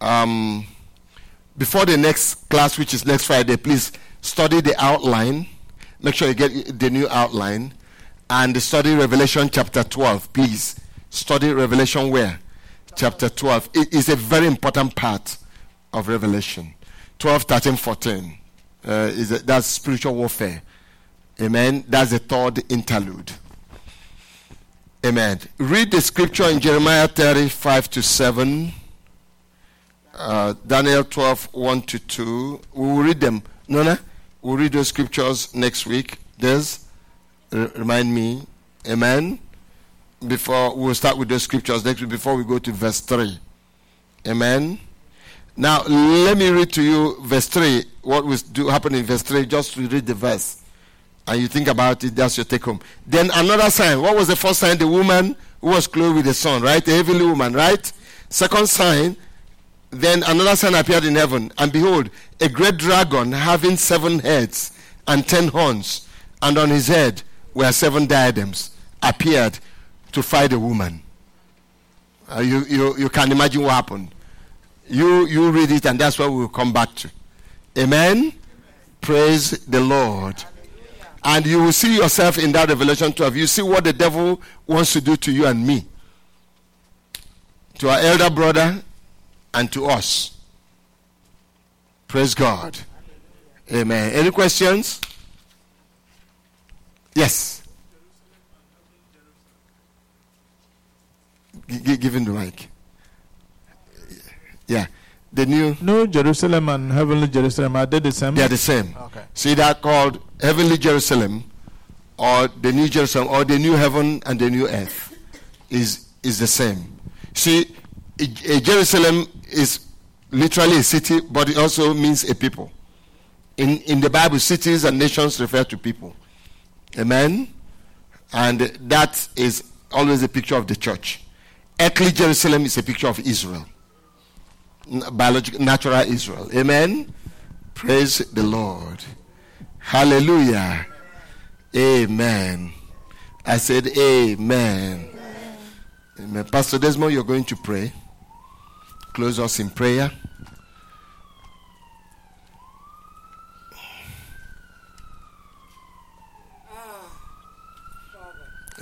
Um, before the next class, which is next Friday, please study the outline. Make sure you get the new outline. And study Revelation chapter 12, please. Study Revelation where? Chapter 12. It is a very important part of Revelation. 12, 13, 14. Uh, is a, that's spiritual warfare. Amen. That's the third interlude. Amen. Read the scripture in Jeremiah 35 to 7, uh, Daniel 12 1 to 2. We will read them. Nona, we'll read those scriptures next week. Des, r- remind me. Amen. Before we'll start with those scriptures next week before we go to verse 3. Amen. Now, let me read to you verse 3. What will do happen in verse 3? Just to read the verse and you think about it, that's your take home. Then another sign. What was the first sign? The woman who was clothed with the sun, right? The heavenly woman, right? Second sign. Then another sign appeared in heaven, and behold, a great dragon having seven heads and ten horns, and on his head were seven diadems, appeared to fight a woman. Uh, you, you, you can imagine what happened. You, you read it, and that's what we'll come back to. Amen? Praise the Lord and you will see yourself in that revelation 12 you see what the devil wants to do to you and me to our elder brother and to us praise god amen any questions yes G- g- give him the mic yeah the new New Jerusalem and Heavenly Jerusalem are they the same? they are the same Okay. See that called heavenly Jerusalem or the new Jerusalem or the new heaven and the new earth is is the same. See, Jerusalem is literally a city, but it also means a people. In in the Bible, cities and nations refer to people. Amen. And that is always a picture of the church. Earthly Jerusalem is a picture of Israel. Biological, natural Israel. Amen. Praise the Lord. Hallelujah. Amen. I said, Amen. Amen. Pastor Desmond, you're going to pray. Close us in prayer.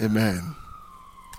Amen.